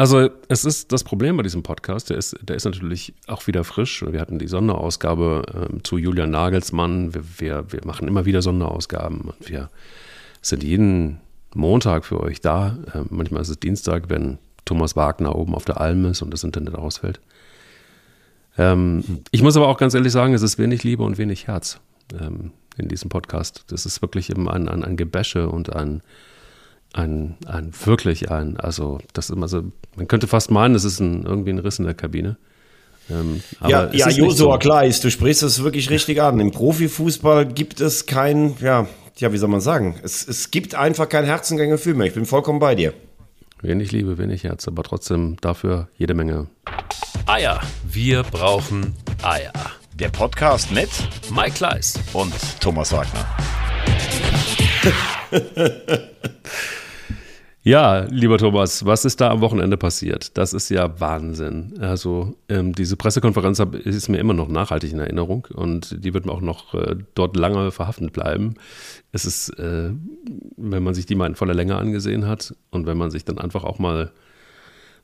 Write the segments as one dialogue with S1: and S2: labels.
S1: Also es ist das Problem bei diesem Podcast, der ist, der ist natürlich auch wieder frisch. Wir hatten die Sonderausgabe äh, zu Julian Nagelsmann. Wir, wir, wir machen immer wieder Sonderausgaben und wir sind jeden Montag für euch da. Äh, manchmal ist es Dienstag, wenn Thomas Wagner oben auf der Alm ist und das Internet ausfällt. Ähm, ich muss aber auch ganz ehrlich sagen, es ist wenig Liebe und wenig Herz ähm, in diesem Podcast. Das ist wirklich eben ein, ein, ein Gebäsche und ein ein, ein wirklich ein, also das ist also, man könnte fast meinen, es ist ein, irgendwie ein Riss in der Kabine.
S2: Ähm, ja, ja Josua so. Kleis, du sprichst es wirklich richtig an. Im Profifußball gibt es kein, ja, ja, wie soll man sagen? Es, es gibt einfach kein Herzen, kein Gefühl mehr. Ich bin vollkommen bei dir.
S1: Wenig Liebe, wenig Herz, aber trotzdem dafür jede Menge.
S3: Eier. Wir brauchen Eier.
S2: Der Podcast mit
S3: Mike Kleiss
S2: und Thomas Wagner.
S1: Ja, lieber Thomas, was ist da am Wochenende passiert? Das ist ja Wahnsinn. Also ähm, diese Pressekonferenz ist mir immer noch nachhaltig in Erinnerung und die wird mir auch noch äh, dort lange verhaftet bleiben. Es ist, äh, wenn man sich die mal in voller Länge angesehen hat und wenn man sich dann einfach auch mal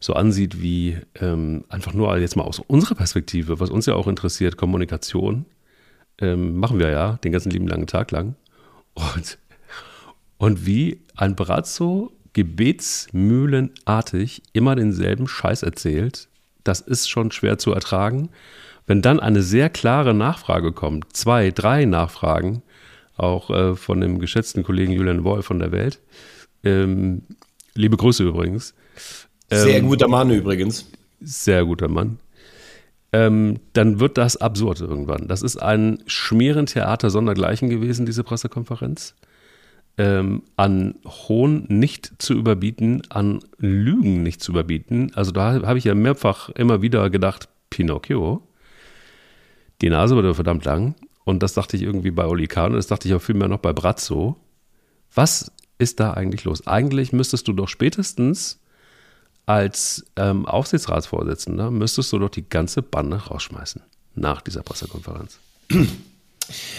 S1: so ansieht, wie ähm, einfach nur jetzt mal aus unserer Perspektive, was uns ja auch interessiert, Kommunikation, ähm, machen wir ja den ganzen lieben langen Tag lang. Und, und wie ein Brazzo gebetsmühlenartig immer denselben Scheiß erzählt, das ist schon schwer zu ertragen. Wenn dann eine sehr klare Nachfrage kommt, zwei, drei Nachfragen, auch äh, von dem geschätzten Kollegen Julian Wolf von der Welt, ähm, liebe Grüße übrigens.
S2: Ähm, sehr guter Mann übrigens.
S1: Sehr guter Mann. Ähm, dann wird das absurd irgendwann. Das ist ein Schmierentheater sondergleichen gewesen, diese Pressekonferenz ähm, an Hohn nicht zu überbieten, an Lügen nicht zu überbieten. Also da habe ich ja mehrfach immer wieder gedacht, Pinocchio, die Nase wurde verdammt lang. Und das dachte ich irgendwie bei Oli Kahn und das dachte ich auch vielmehr noch bei Brazzo. Was ist da eigentlich los? Eigentlich müsstest du doch spätestens als ähm, Aufsichtsratsvorsitzender, müsstest du doch die ganze Bande rausschmeißen nach dieser Pressekonferenz.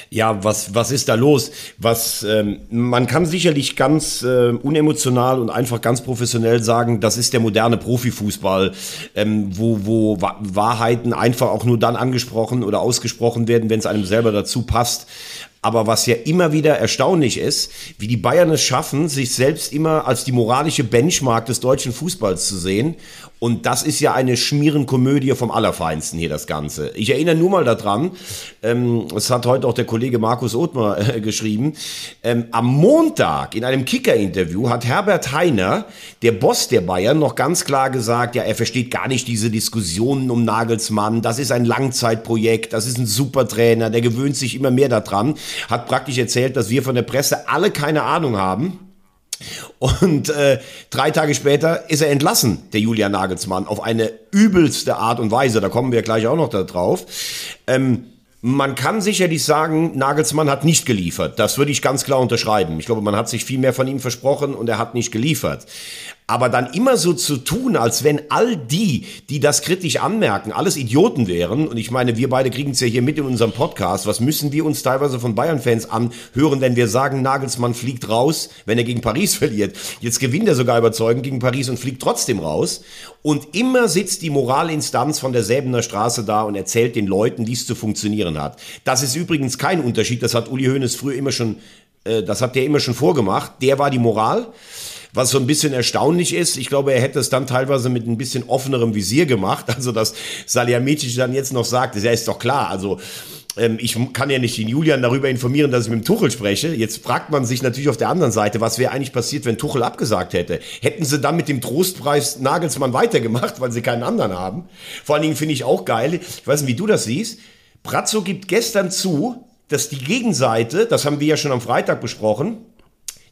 S2: Ja, was, was ist da los? Was, ähm, man kann sicherlich ganz äh, unemotional und einfach ganz professionell sagen, das ist der moderne Profifußball, ähm, wo, wo Wahrheiten einfach auch nur dann angesprochen oder ausgesprochen werden, wenn es einem selber dazu passt. Aber was ja immer wieder erstaunlich ist, wie die Bayern es schaffen, sich selbst immer als die moralische Benchmark des deutschen Fußballs zu sehen und das ist ja eine Schmierenkomödie vom Allerfeinsten hier, das Ganze. Ich erinnere nur mal daran, ähm, das hat heute auch der Kollege Markus Othmer äh, geschrieben, ähm, am Montag in einem Kicker-Interview hat Herbert Heiner, der Boss der Bayern, noch ganz klar gesagt, ja, er versteht gar nicht diese Diskussionen um Nagelsmann, das ist ein Langzeitprojekt, das ist ein super Trainer, der gewöhnt sich immer mehr daran, hat praktisch erzählt, dass wir von der Presse alle keine Ahnung haben und äh, drei Tage später ist er entlassen, der Julian Nagelsmann, auf eine übelste Art und Weise. Da kommen wir gleich auch noch darauf. Ähm, man kann sicherlich sagen, Nagelsmann hat nicht geliefert. Das würde ich ganz klar unterschreiben. Ich glaube, man hat sich viel mehr von ihm versprochen und er hat nicht geliefert. Aber dann immer so zu tun, als wenn all die, die das kritisch anmerken, alles Idioten wären. Und ich meine, wir beide kriegen es ja hier mit in unserem Podcast. Was müssen wir uns teilweise von Bayern-Fans anhören, wenn wir sagen, Nagelsmann fliegt raus, wenn er gegen Paris verliert. Jetzt gewinnt er sogar überzeugend gegen Paris und fliegt trotzdem raus. Und immer sitzt die Moralinstanz von der Säbener Straße da und erzählt den Leuten, wie es zu funktionieren hat. Das ist übrigens kein Unterschied. Das hat Uli Hoeneß früher immer schon, äh, das hat der immer schon vorgemacht. Der war die Moral. Was so ein bisschen erstaunlich ist, ich glaube, er hätte es dann teilweise mit ein bisschen offenerem Visier gemacht. Also, dass Salihamidzic dann jetzt noch sagt, ja, ist doch klar. Also, ähm, ich kann ja nicht den Julian darüber informieren, dass ich mit dem Tuchel spreche. Jetzt fragt man sich natürlich auf der anderen Seite, was wäre eigentlich passiert, wenn Tuchel abgesagt hätte? Hätten sie dann mit dem Trostpreis Nagelsmann weitergemacht, weil sie keinen anderen haben? Vor allen Dingen finde ich auch geil, ich weiß nicht, wie du das siehst, Brazzo gibt gestern zu, dass die Gegenseite, das haben wir ja schon am Freitag besprochen,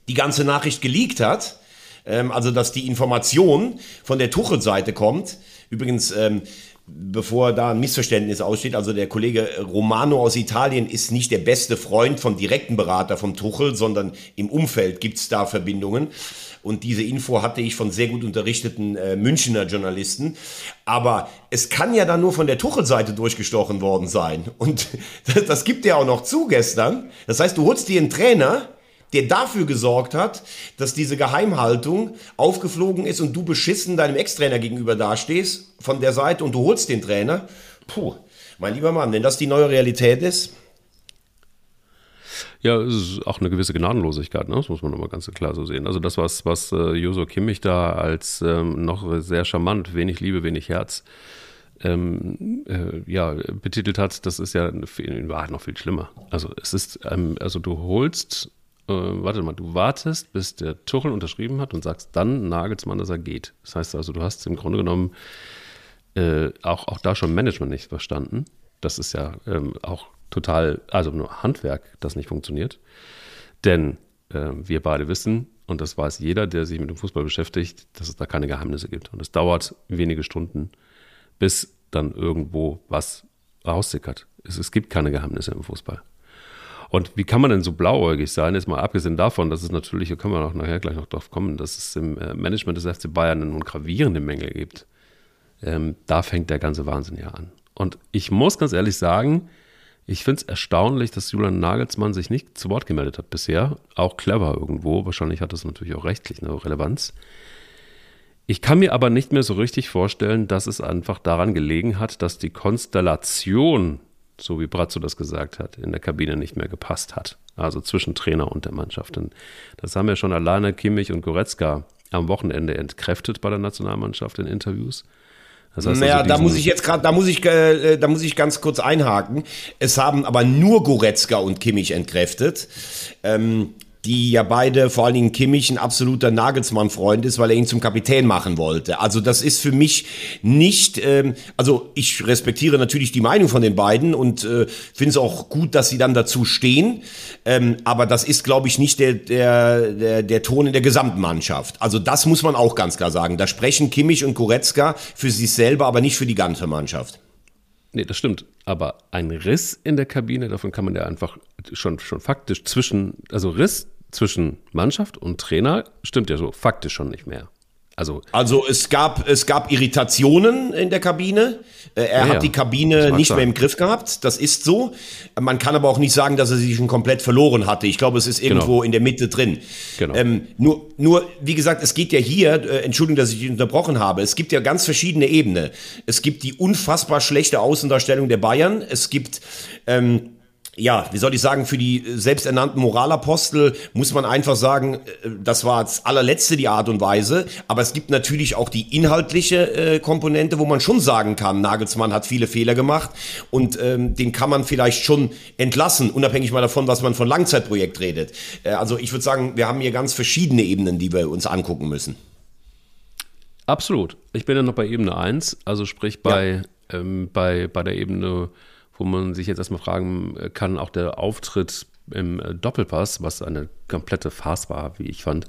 S2: die ganze Nachricht geleakt hat ähm, also dass die Information von der Tuchel-Seite kommt. Übrigens, ähm, bevor da ein Missverständnis aussteht, also der Kollege Romano aus Italien ist nicht der beste Freund vom direkten Berater vom Tuchel, sondern im Umfeld gibt's da Verbindungen. Und diese Info hatte ich von sehr gut unterrichteten äh, Münchner Journalisten. Aber es kann ja dann nur von der Tuchel-Seite durchgestochen worden sein. Und das, das gibt er auch noch zu gestern. Das heißt, du holst dir einen Trainer, der dafür gesorgt hat, dass diese Geheimhaltung aufgeflogen ist und du beschissen deinem Ex-Trainer gegenüber dastehst von der Seite und du holst den Trainer. Puh, mein lieber Mann, wenn das die neue Realität ist.
S1: Ja, es ist auch eine gewisse Gnadenlosigkeit, ne? das muss man nochmal ganz klar so sehen. Also das, was, was äh, Joso Kimmich da als ähm, noch sehr charmant, wenig Liebe, wenig Herz, ähm, äh, ja, betitelt hat, das ist ja in Wahrheit noch viel schlimmer. Also es ist, ähm, also du holst, äh, warte mal, du wartest, bis der Tuchel unterschrieben hat und sagst dann Nagelsmann, dass er geht. Das heißt also, du hast im Grunde genommen äh, auch, auch da schon Management nicht verstanden. Das ist ja ähm, auch total, also nur Handwerk, das nicht funktioniert. Denn äh, wir beide wissen, und das weiß jeder, der sich mit dem Fußball beschäftigt, dass es da keine Geheimnisse gibt. Und es dauert wenige Stunden, bis dann irgendwo was raussickert. Es, es gibt keine Geheimnisse im Fußball. Und wie kann man denn so blauäugig sein? Jetzt mal abgesehen davon, dass es natürlich, hier können wir auch nachher gleich noch drauf kommen, dass es im äh, Management des FC Bayern nun gravierende Mängel gibt. Ähm, da fängt der ganze Wahnsinn ja an. Und ich muss ganz ehrlich sagen, ich finde es erstaunlich, dass Julian Nagelsmann sich nicht zu Wort gemeldet hat bisher. Auch clever irgendwo. Wahrscheinlich hat das natürlich auch rechtlich eine Relevanz. Ich kann mir aber nicht mehr so richtig vorstellen, dass es einfach daran gelegen hat, dass die Konstellation, so wie Brazzo das gesagt hat, in der Kabine nicht mehr gepasst hat. Also zwischen Trainer und der Mannschaft. Und das haben ja schon alleine Kimmich und Goretzka am Wochenende entkräftet bei der Nationalmannschaft in Interviews.
S2: Das heißt naja, also da muss ich jetzt gerade, da muss ich, äh, da muss ich ganz kurz einhaken. Es haben aber nur Goretzka und Kimmich entkräftet. Ähm, die ja beide, vor allen Dingen Kimmich, ein absoluter Nagelsmann-Freund ist, weil er ihn zum Kapitän machen wollte. Also das ist für mich nicht, ähm, also ich respektiere natürlich die Meinung von den beiden und äh, finde es auch gut, dass sie dann dazu stehen. Ähm, aber das ist, glaube ich, nicht der, der, der, der Ton in der gesamten Mannschaft. Also das muss man auch ganz klar sagen. Da sprechen Kimmich und Goretzka für sich selber, aber nicht für die ganze Mannschaft.
S1: Nee, das stimmt. Aber ein Riss in der Kabine, davon kann man ja einfach schon, schon faktisch zwischen, also Riss zwischen Mannschaft und Trainer stimmt ja so faktisch schon nicht mehr.
S2: Also, also es gab es gab Irritationen in der Kabine. Äh, er ja, hat die Kabine nicht mehr im Griff gehabt. Das ist so. Man kann aber auch nicht sagen, dass er sich schon komplett verloren hatte. Ich glaube, es ist irgendwo genau. in der Mitte drin. Genau. Ähm, nur, nur, wie gesagt, es geht ja hier, äh, Entschuldigung, dass ich dich unterbrochen habe, es gibt ja ganz verschiedene Ebenen. Es gibt die unfassbar schlechte Außendarstellung der Bayern. Es gibt ähm, ja, wie soll ich sagen, für die selbsternannten Moralapostel muss man einfach sagen, äh, das war das allerletzte die Art und Weise. Aber es gibt natürlich auch die inhaltliche äh, Komponente, wo man schon sagen kann, Nagelsmann hat viele Fehler gemacht und ähm, den kann man vielleicht schon entlassen, unabhängig mal davon, was man von Langzeitprojekt redet. Äh, also ich würde sagen, wir haben hier ganz verschiedene Ebenen, die wir uns angucken müssen.
S1: Absolut. Ich bin ja noch bei Ebene 1, also sprich bei, ja. ähm, bei, bei der Ebene wo man sich jetzt erstmal fragen kann, auch der Auftritt im äh, Doppelpass, was eine komplette Farce war, wie ich fand.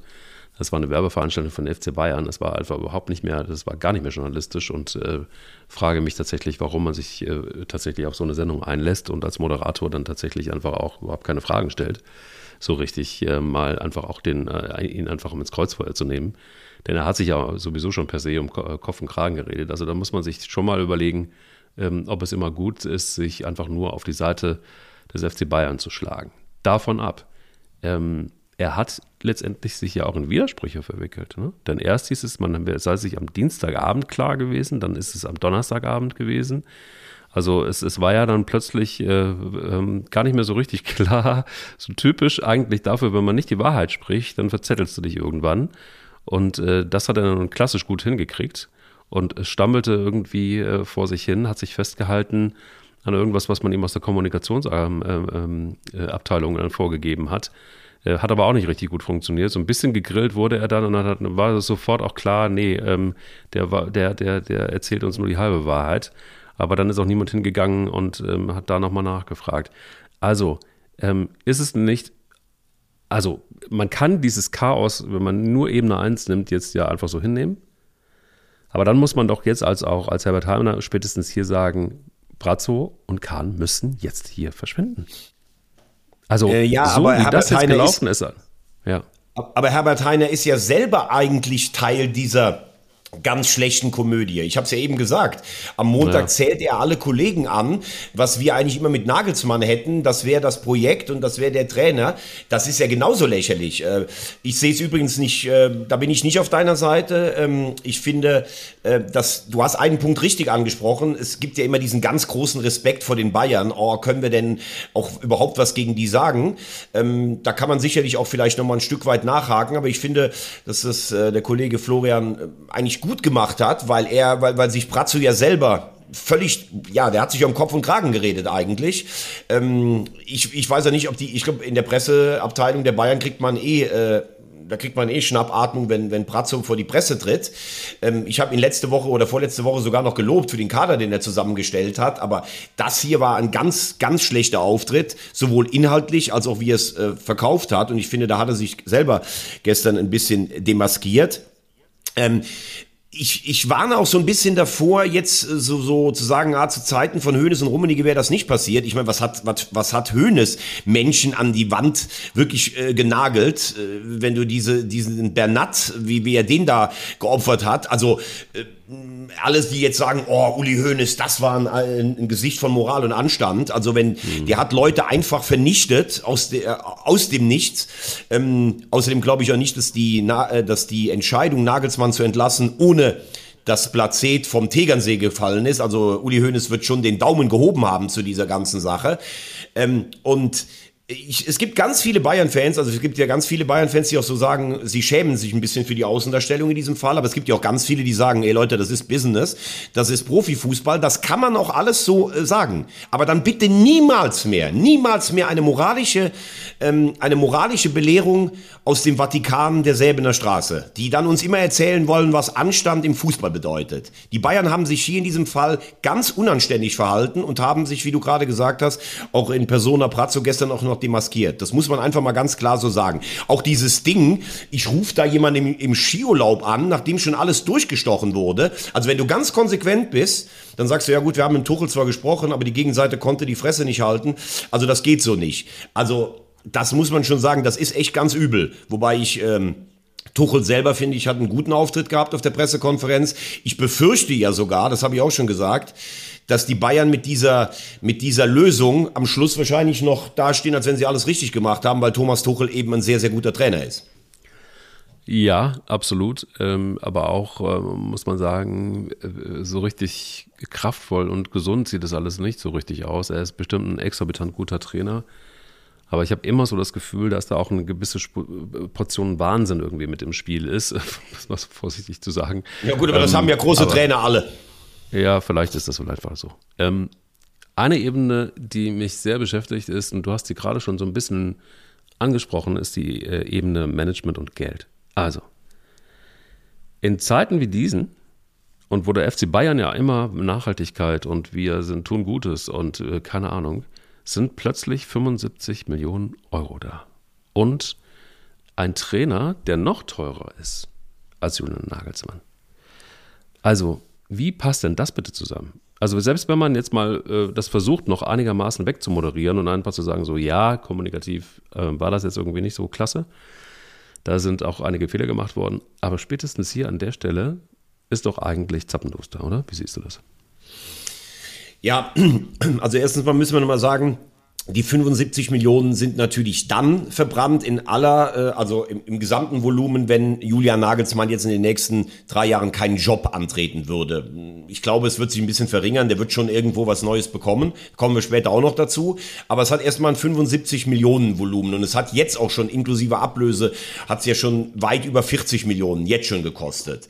S1: Das war eine Werbeveranstaltung von FC Bayern. Das war einfach überhaupt nicht mehr, das war gar nicht mehr journalistisch und äh, frage mich tatsächlich, warum man sich äh, tatsächlich auf so eine Sendung einlässt und als Moderator dann tatsächlich einfach auch überhaupt keine Fragen stellt. So richtig äh, mal einfach auch den, äh, ihn einfach um ins Kreuzfeuer zu nehmen. Denn er hat sich ja sowieso schon per se um Kopf und Kragen geredet. Also da muss man sich schon mal überlegen, ähm, ob es immer gut ist, sich einfach nur auf die Seite des FC Bayern zu schlagen. Davon ab. Ähm, er hat letztendlich sich ja auch in Widersprüche verwickelt. Ne? Denn erst hieß es, man sei sich am Dienstagabend klar gewesen, dann ist es am Donnerstagabend gewesen. Also es, es war ja dann plötzlich äh, ähm, gar nicht mehr so richtig klar, so typisch eigentlich dafür, wenn man nicht die Wahrheit spricht, dann verzettelst du dich irgendwann. Und äh, das hat er dann klassisch gut hingekriegt und stammelte irgendwie äh, vor sich hin, hat sich festgehalten an irgendwas, was man ihm aus der Kommunikationsabteilung ähm, ähm, äh, vorgegeben hat. Äh, hat aber auch nicht richtig gut funktioniert. So ein bisschen gegrillt wurde er dann und dann war sofort auch klar, nee, ähm, der, der, der, der erzählt uns nur die halbe Wahrheit. Aber dann ist auch niemand hingegangen und ähm, hat da nochmal nachgefragt. Also, ähm, ist es nicht also man kann dieses Chaos, wenn man nur Ebene 1 nimmt, jetzt ja einfach so hinnehmen. Aber dann muss man doch jetzt als auch als Herbert Heimner spätestens hier sagen, Brazzo und Kahn müssen jetzt hier verschwinden. Also
S2: äh, ja,
S1: so
S2: aber
S1: wie
S2: Herbert
S1: das jetzt
S2: Heine
S1: gelaufen ist, ist
S2: ja. Aber Herbert Heiner ist ja selber eigentlich Teil dieser ganz schlechten Komödie. Ich habe es ja eben gesagt. Am Montag ja. zählt er alle Kollegen an, was wir eigentlich immer mit Nagelsmann hätten. Das wäre das Projekt und das wäre der Trainer. Das ist ja genauso lächerlich. Äh, ich sehe es übrigens nicht, äh, da bin ich nicht auf deiner Seite. Ähm, ich finde, äh, dass du hast einen Punkt richtig angesprochen. Es gibt ja immer diesen ganz großen Respekt vor den Bayern. Oh, können wir denn auch überhaupt was gegen die sagen? Ähm, da kann man sicherlich auch vielleicht noch mal ein Stück weit nachhaken. Aber ich finde, dass das der Kollege Florian eigentlich gut gemacht hat, weil er, weil, weil sich Brazzo ja selber völlig, ja, der hat sich um Kopf und Kragen geredet eigentlich. Ähm, ich, ich weiß ja nicht, ob die, ich glaube, in der Presseabteilung der Bayern kriegt man eh, äh, da kriegt man eh Schnappatmung, wenn, wenn Brazzo vor die Presse tritt. Ähm, ich habe ihn letzte Woche oder vorletzte Woche sogar noch gelobt für den Kader, den er zusammengestellt hat. Aber das hier war ein ganz, ganz schlechter Auftritt, sowohl inhaltlich als auch wie er es äh, verkauft hat. Und ich finde, da hat er sich selber gestern ein bisschen demaskiert. Ähm, ich, ich warne auch so ein bisschen davor, jetzt äh, so, so zu sagen, ah, zu Zeiten von Hönes und Rummenigge wäre das nicht passiert. Ich meine, was hat, was, was hat Hönes Menschen an die Wand wirklich äh, genagelt, äh, wenn du diese, diesen Bernat, wie, wie er den da geopfert hat? Also, äh, alles, die jetzt sagen, oh, Uli Hoeneß, das war ein, ein, Gesicht von Moral und Anstand. Also wenn, mhm. der hat Leute einfach vernichtet aus, der, aus dem Nichts. Ähm, außerdem glaube ich auch nicht, dass die, äh, dass die Entscheidung, Nagelsmann zu entlassen, ohne das Plazet vom Tegernsee gefallen ist. Also Uli Hoeneß wird schon den Daumen gehoben haben zu dieser ganzen Sache. Ähm, und ich, es gibt ganz viele Bayern-Fans, also es gibt ja ganz viele Bayern-Fans, die auch so sagen, sie schämen sich ein bisschen für die Außendarstellung in diesem Fall, aber es gibt ja auch ganz viele, die sagen, ey Leute, das ist Business, das ist Profifußball, das kann man auch alles so äh, sagen. Aber dann bitte niemals mehr, niemals mehr eine moralische, ähm, eine moralische Belehrung aus dem Vatikan der Säbener Straße, die dann uns immer erzählen wollen, was Anstand im Fußball bedeutet. Die Bayern haben sich hier in diesem Fall ganz unanständig verhalten und haben sich, wie du gerade gesagt hast, auch in Persona Prazzo gestern auch noch noch demaskiert. Das muss man einfach mal ganz klar so sagen. Auch dieses Ding, ich rufe da jemanden im, im Skiurlaub an, nachdem schon alles durchgestochen wurde. Also wenn du ganz konsequent bist, dann sagst du, ja gut, wir haben mit Tuchel zwar gesprochen, aber die Gegenseite konnte die Fresse nicht halten. Also das geht so nicht. Also das muss man schon sagen, das ist echt ganz übel. Wobei ich... Ähm, Tuchel selber, finde ich, hat einen guten Auftritt gehabt auf der Pressekonferenz. Ich befürchte ja sogar, das habe ich auch schon gesagt, dass die Bayern mit dieser, mit dieser Lösung am Schluss wahrscheinlich noch dastehen, als wenn sie alles richtig gemacht haben, weil Thomas Tuchel eben ein sehr, sehr guter Trainer ist.
S1: Ja, absolut. Ähm, aber auch, äh, muss man sagen, äh, so richtig kraftvoll und gesund sieht das alles nicht so richtig aus. Er ist bestimmt ein exorbitant guter Trainer. Aber ich habe immer so das Gefühl, dass da auch eine gewisse äh, Portion Wahnsinn irgendwie mit im Spiel ist, das mal so vorsichtig zu sagen.
S2: Ja gut, aber ähm, das haben ja große aber, Trainer alle.
S1: Ja, vielleicht ist das wohl einfach so. Ähm, eine Ebene, die mich sehr beschäftigt ist, und du hast sie gerade schon so ein bisschen angesprochen, ist die äh, Ebene Management und Geld. Also, in Zeiten wie diesen, und wo der FC Bayern ja immer Nachhaltigkeit und wir sind, tun Gutes und äh, keine Ahnung, sind plötzlich 75 Millionen Euro da. Und ein Trainer, der noch teurer ist als Julian Nagelsmann. Also, wie passt denn das bitte zusammen? Also selbst wenn man jetzt mal äh, das versucht, noch einigermaßen wegzumoderieren und einfach zu sagen, so ja, kommunikativ äh, war das jetzt irgendwie nicht so klasse, da sind auch einige Fehler gemacht worden, aber spätestens hier an der Stelle ist doch eigentlich Zappenduster, oder? Wie siehst du das?
S2: Ja, also erstens mal müssen wir nochmal sagen, die 75 Millionen sind natürlich dann verbrannt in aller, äh, also im, im, gesamten Volumen, wenn Julian Nagelsmann jetzt in den nächsten drei Jahren keinen Job antreten würde. Ich glaube, es wird sich ein bisschen verringern. Der wird schon irgendwo was Neues bekommen. Kommen wir später auch noch dazu. Aber es hat erstmal ein 75 Millionen Volumen und es hat jetzt auch schon inklusive Ablöse, hat es ja schon weit über 40 Millionen jetzt schon gekostet.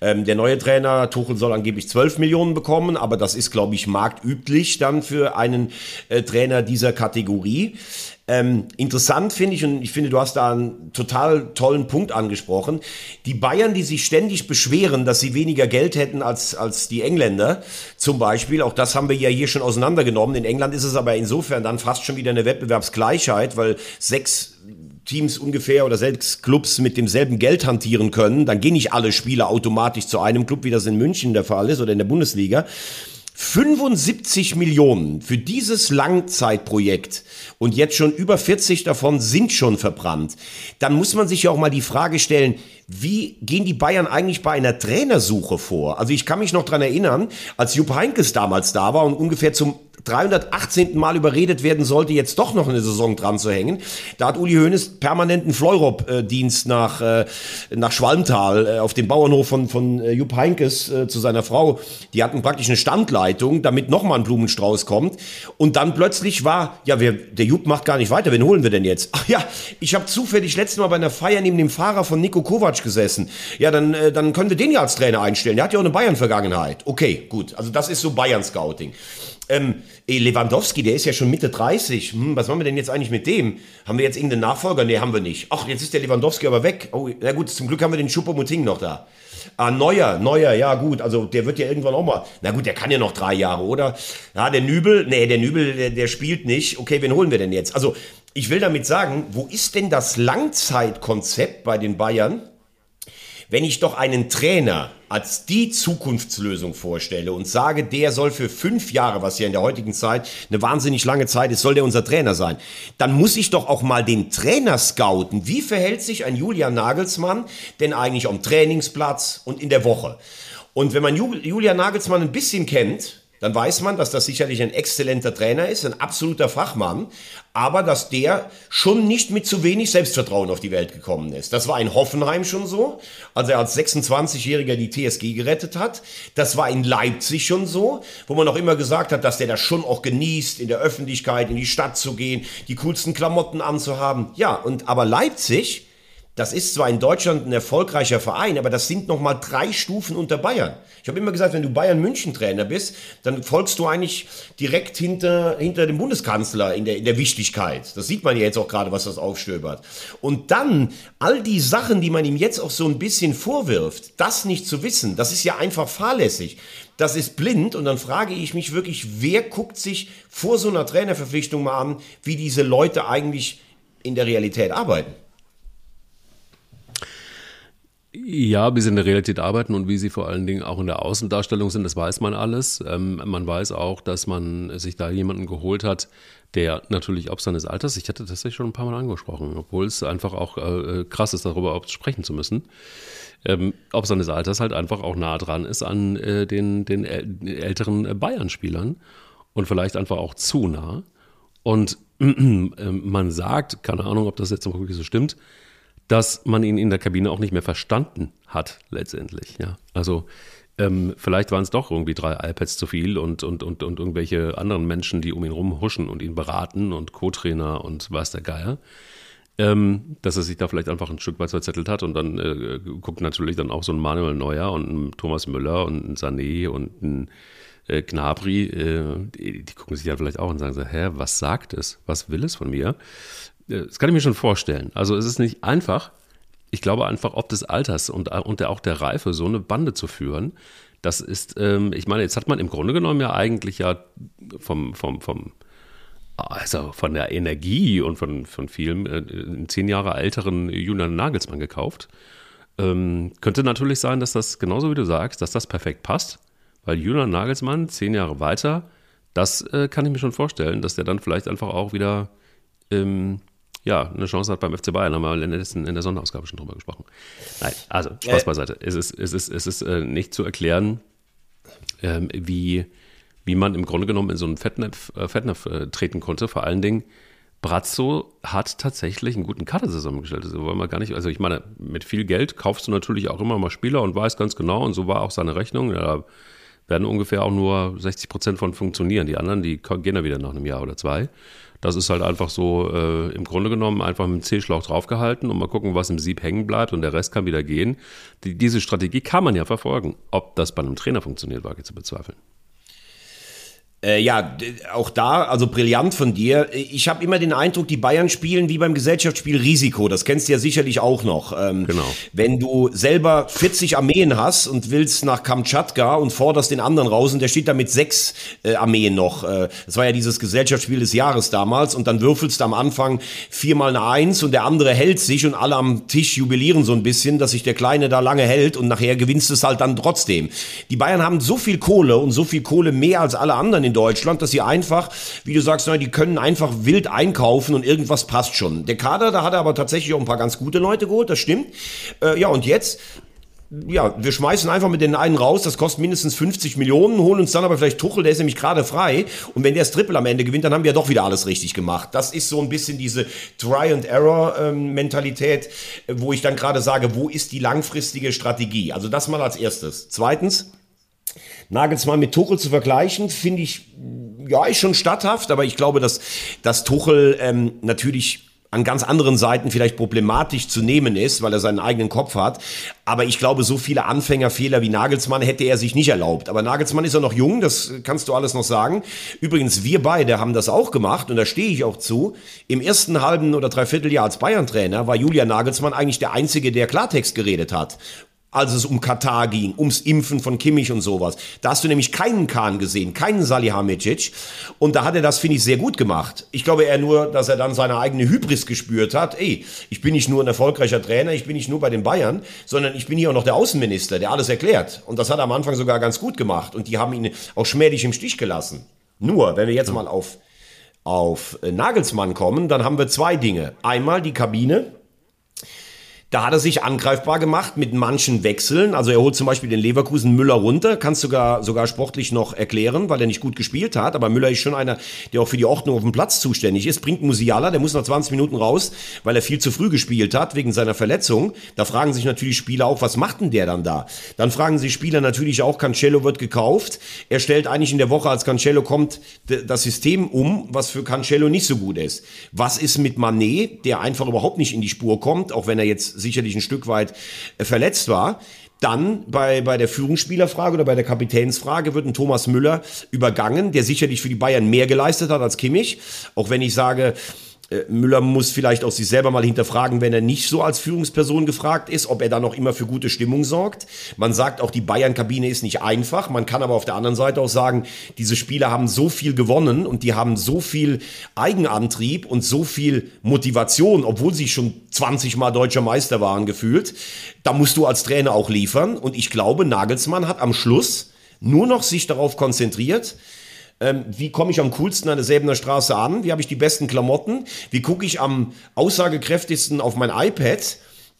S2: Ähm, der neue Trainer Tuchel soll angeblich 12 Millionen bekommen, aber das ist, glaube ich, marktüblich dann für einen äh, Trainer dieser Kategorie. Ähm, interessant finde ich, und ich finde, du hast da einen total tollen Punkt angesprochen. Die Bayern, die sich ständig beschweren, dass sie weniger Geld hätten als, als die Engländer, zum Beispiel, auch das haben wir ja hier schon auseinandergenommen. In England ist es aber insofern dann fast schon wieder eine Wettbewerbsgleichheit, weil sechs Teams ungefähr oder sechs Clubs mit demselben Geld hantieren können, dann gehen nicht alle Spieler automatisch zu einem Club, wie das in München der Fall ist oder in der Bundesliga. 75 Millionen für dieses Langzeitprojekt und jetzt schon über 40 davon sind schon verbrannt, dann muss man sich ja auch mal die Frage stellen, wie gehen die Bayern eigentlich bei einer Trainersuche vor? Also ich kann mich noch dran erinnern, als Jupp Heinkes damals da war und ungefähr zum 318. Mal überredet werden sollte, jetzt doch noch eine Saison dran zu hängen. Da hat Uli Hoeneß permanenten Fleurop-Dienst nach, äh, nach Schwalmtal äh, auf dem Bauernhof von, von äh, Jupp Heinkes äh, zu seiner Frau. Die hatten praktisch eine Standleitung, damit nochmal ein Blumenstrauß kommt. Und dann plötzlich war, ja, wir, der Jupp macht gar nicht weiter, wen holen wir denn jetzt? Ach ja, ich habe zufällig letztes Mal bei einer Feier neben dem Fahrer von Nico Kovac gesessen. Ja, dann, äh, dann können wir den ja als Trainer einstellen. Der hat ja auch eine Bayern-Vergangenheit. Okay, gut. Also das ist so Bayern-Scouting. Ähm, Lewandowski, der ist ja schon Mitte 30. Hm, was machen wir denn jetzt eigentlich mit dem? Haben wir jetzt irgendeinen Nachfolger? Nee, haben wir nicht. Ach, jetzt ist der Lewandowski aber weg. Oh, na gut, zum Glück haben wir den Schuppermuting noch da. Ah, Neuer, Neuer, ja gut, also der wird ja irgendwann auch mal, na gut, der kann ja noch drei Jahre, oder? Ja, der Nübel, nee, der Nübel, der, der spielt nicht. Okay, wen holen wir denn jetzt? Also, ich will damit sagen, wo ist denn das Langzeitkonzept bei den Bayern? Wenn ich doch einen Trainer als die Zukunftslösung vorstelle und sage, der soll für fünf Jahre, was ja in der heutigen Zeit eine wahnsinnig lange Zeit ist, soll der unser Trainer sein, dann muss ich doch auch mal den Trainer scouten. Wie verhält sich ein Julian Nagelsmann denn eigentlich am Trainingsplatz und in der Woche? Und wenn man Julian Nagelsmann ein bisschen kennt, dann weiß man, dass das sicherlich ein exzellenter Trainer ist, ein absoluter Fachmann, aber dass der schon nicht mit zu wenig Selbstvertrauen auf die Welt gekommen ist. Das war in Hoffenheim schon so, als er als 26-Jähriger die TSG gerettet hat. Das war in Leipzig schon so, wo man auch immer gesagt hat, dass der das schon auch genießt, in der Öffentlichkeit, in die Stadt zu gehen, die coolsten Klamotten anzuhaben. Ja, und aber Leipzig, das ist zwar in Deutschland ein erfolgreicher Verein, aber das sind noch mal drei Stufen unter Bayern. Ich habe immer gesagt, wenn du Bayern München Trainer bist, dann folgst du eigentlich direkt hinter, hinter dem Bundeskanzler in der, in der Wichtigkeit. Das sieht man ja jetzt auch gerade, was das aufstöbert. Und dann all die Sachen, die man ihm jetzt auch so ein bisschen vorwirft, das nicht zu wissen, das ist ja einfach fahrlässig. Das ist blind und dann frage ich mich wirklich, wer guckt sich vor so einer Trainerverpflichtung mal an, wie diese Leute eigentlich in der Realität arbeiten?
S1: Ja, wie sie in der Realität arbeiten und wie sie vor allen Dingen auch in der Außendarstellung sind, das weiß man alles. Ähm, man weiß auch, dass man sich da jemanden geholt hat, der natürlich ob seines Alters, ich hatte das tatsächlich schon ein paar Mal angesprochen, obwohl es einfach auch äh, krass ist, darüber überhaupt sprechen zu müssen. Ähm, ob seines Alters halt einfach auch nah dran ist an äh, den, den älteren Bayern-Spielern und vielleicht einfach auch zu nah. Und äh, man sagt, keine Ahnung, ob das jetzt wirklich so stimmt, dass man ihn in der Kabine auch nicht mehr verstanden hat, letztendlich. Ja. Also ähm, vielleicht waren es doch irgendwie drei iPads zu viel und, und, und, und irgendwelche anderen Menschen, die um ihn rumhuschen und ihn beraten und Co-Trainer und was der Geier. Ähm, dass er sich da vielleicht einfach ein Stück weit verzettelt hat und dann äh, guckt natürlich dann auch so ein Manuel Neuer und ein Thomas Müller und ein Sané und ein äh, Gnabry, äh, die, die, gucken sich ja vielleicht auch und sagen so, hä, was sagt es? Was will es von mir? Das kann ich mir schon vorstellen. Also es ist nicht einfach. Ich glaube einfach, ob des Alters und, und auch der Reife, so eine Bande zu führen, das ist, ähm, ich meine, jetzt hat man im Grunde genommen ja eigentlich ja vom, vom, vom, also von der Energie und von, von vielem äh, einen zehn Jahre älteren Julian Nagelsmann gekauft. Ähm, könnte natürlich sein, dass das genauso wie du sagst, dass das perfekt passt, weil Julian Nagelsmann zehn Jahre weiter, das äh, kann ich mir schon vorstellen, dass der dann vielleicht einfach auch wieder ähm, ja, eine Chance hat beim FC Bayern, haben wir in der, in der Sonderausgabe schon drüber gesprochen. Nein, also Spaß äh. beiseite. Es ist, es ist, es ist äh, nicht zu erklären, ähm, wie, wie man im Grunde genommen in so einen Fettnapf, äh, Fettnapf äh, treten konnte. Vor allen Dingen, Brazzo hat tatsächlich einen guten Kader zusammengestellt. Also wollen wir gar nicht, also ich meine, mit viel Geld kaufst du natürlich auch immer mal Spieler und weißt ganz genau, und so war auch seine Rechnung. Da werden ungefähr auch nur 60 Prozent von funktionieren. Die anderen, die gehen ja wieder nach einem Jahr oder zwei. Das ist halt einfach so äh, im Grunde genommen einfach mit dem C-Schlauch draufgehalten und mal gucken, was im Sieb hängen bleibt und der Rest kann wieder gehen. Die, diese Strategie kann man ja verfolgen. Ob das bei einem Trainer funktioniert, wage ich zu bezweifeln.
S2: Äh, ja, auch da, also brillant von dir. Ich habe immer den Eindruck, die Bayern spielen wie beim Gesellschaftsspiel Risiko. Das kennst du ja sicherlich auch noch. Ähm,
S1: genau.
S2: Wenn du selber 40 Armeen hast und willst nach Kamtschatka und forderst den anderen raus und der steht da mit sechs äh, Armeen noch. Äh, das war ja dieses Gesellschaftsspiel des Jahres damals und dann würfelst du am Anfang viermal eine Eins und der andere hält sich und alle am Tisch jubilieren so ein bisschen, dass sich der Kleine da lange hält und nachher gewinnst du es halt dann trotzdem. Die Bayern haben so viel Kohle und so viel Kohle mehr als alle anderen in Deutschland, dass sie einfach, wie du sagst, die können einfach wild einkaufen und irgendwas passt schon. Der Kader, da hat er aber tatsächlich auch ein paar ganz gute Leute geholt, das stimmt. Äh, ja, und jetzt ja, wir schmeißen einfach mit den einen raus, das kostet mindestens 50 Millionen, holen uns dann aber vielleicht Tuchel, der ist nämlich gerade frei. Und wenn der das Triple am Ende gewinnt, dann haben wir ja doch wieder alles richtig gemacht. Das ist so ein bisschen diese Try-and-Error-Mentalität, ähm, wo ich dann gerade sage, wo ist die langfristige Strategie? Also das mal als erstes. Zweitens, Nagelsmann mit Tuchel zu vergleichen, finde ich, ja, ist schon statthaft, aber ich glaube, dass, dass Tuchel ähm, natürlich an ganz anderen Seiten vielleicht problematisch zu nehmen ist, weil er seinen eigenen Kopf hat. Aber ich glaube, so viele Anfängerfehler wie Nagelsmann hätte er sich nicht erlaubt. Aber Nagelsmann ist ja noch jung, das kannst du alles noch sagen. Übrigens, wir beide haben das auch gemacht und da stehe ich auch zu. Im ersten halben oder dreiviertel Jahr als Bayern-Trainer war Julian Nagelsmann eigentlich der Einzige, der Klartext geredet hat als es um Katar ging, ums Impfen von Kimmich und sowas. Da hast du nämlich keinen Kahn gesehen, keinen Salihamidzic. Und da hat er das, finde ich, sehr gut gemacht. Ich glaube eher nur, dass er dann seine eigene Hybris gespürt hat. Ey, ich bin nicht nur ein erfolgreicher Trainer, ich bin nicht nur bei den Bayern, sondern ich bin hier auch noch der Außenminister, der alles erklärt. Und das hat er am Anfang sogar ganz gut gemacht. Und die haben ihn auch schmählich im Stich gelassen. Nur, wenn wir jetzt mal auf, auf äh, Nagelsmann kommen, dann haben wir zwei Dinge. Einmal die Kabine, da hat er sich angreifbar gemacht mit manchen Wechseln. Also er holt zum Beispiel den Leverkusen Müller runter, kannst sogar, sogar sportlich noch erklären, weil er nicht gut gespielt hat. Aber Müller ist schon einer, der auch für die Ordnung auf dem Platz zuständig ist. Bringt Musiala, der muss nach 20 Minuten raus, weil er viel zu früh gespielt hat, wegen seiner Verletzung. Da fragen sich natürlich Spieler auch, was macht denn der dann da? Dann fragen sich Spieler natürlich auch, Cancelo wird gekauft. Er stellt eigentlich in der Woche, als Cancelo kommt, das System um, was für Cancelo nicht so gut ist. Was ist mit Manet, der einfach überhaupt nicht in die Spur kommt, auch wenn er jetzt sicherlich ein Stück weit äh, verletzt war. Dann bei, bei der Führungsspielerfrage oder bei der Kapitänsfrage wird ein Thomas Müller übergangen, der sicherlich für die Bayern mehr geleistet hat als Kimmich. Auch wenn ich sage, Müller muss vielleicht auch sich selber mal hinterfragen, wenn er nicht so als Führungsperson gefragt ist, ob er da noch immer für gute Stimmung sorgt. Man sagt auch, die Bayern-Kabine ist nicht einfach. Man kann aber auf der anderen Seite auch sagen, diese Spieler haben so viel gewonnen und die haben so viel Eigenantrieb und so viel Motivation, obwohl sie schon 20 Mal deutscher Meister waren gefühlt. Da musst du als Trainer auch liefern. Und ich glaube, Nagelsmann hat am Schluss nur noch sich darauf konzentriert, ähm, wie komme ich am coolsten an der Säbener Straße an? Wie habe ich die besten Klamotten? Wie gucke ich am aussagekräftigsten auf mein iPad?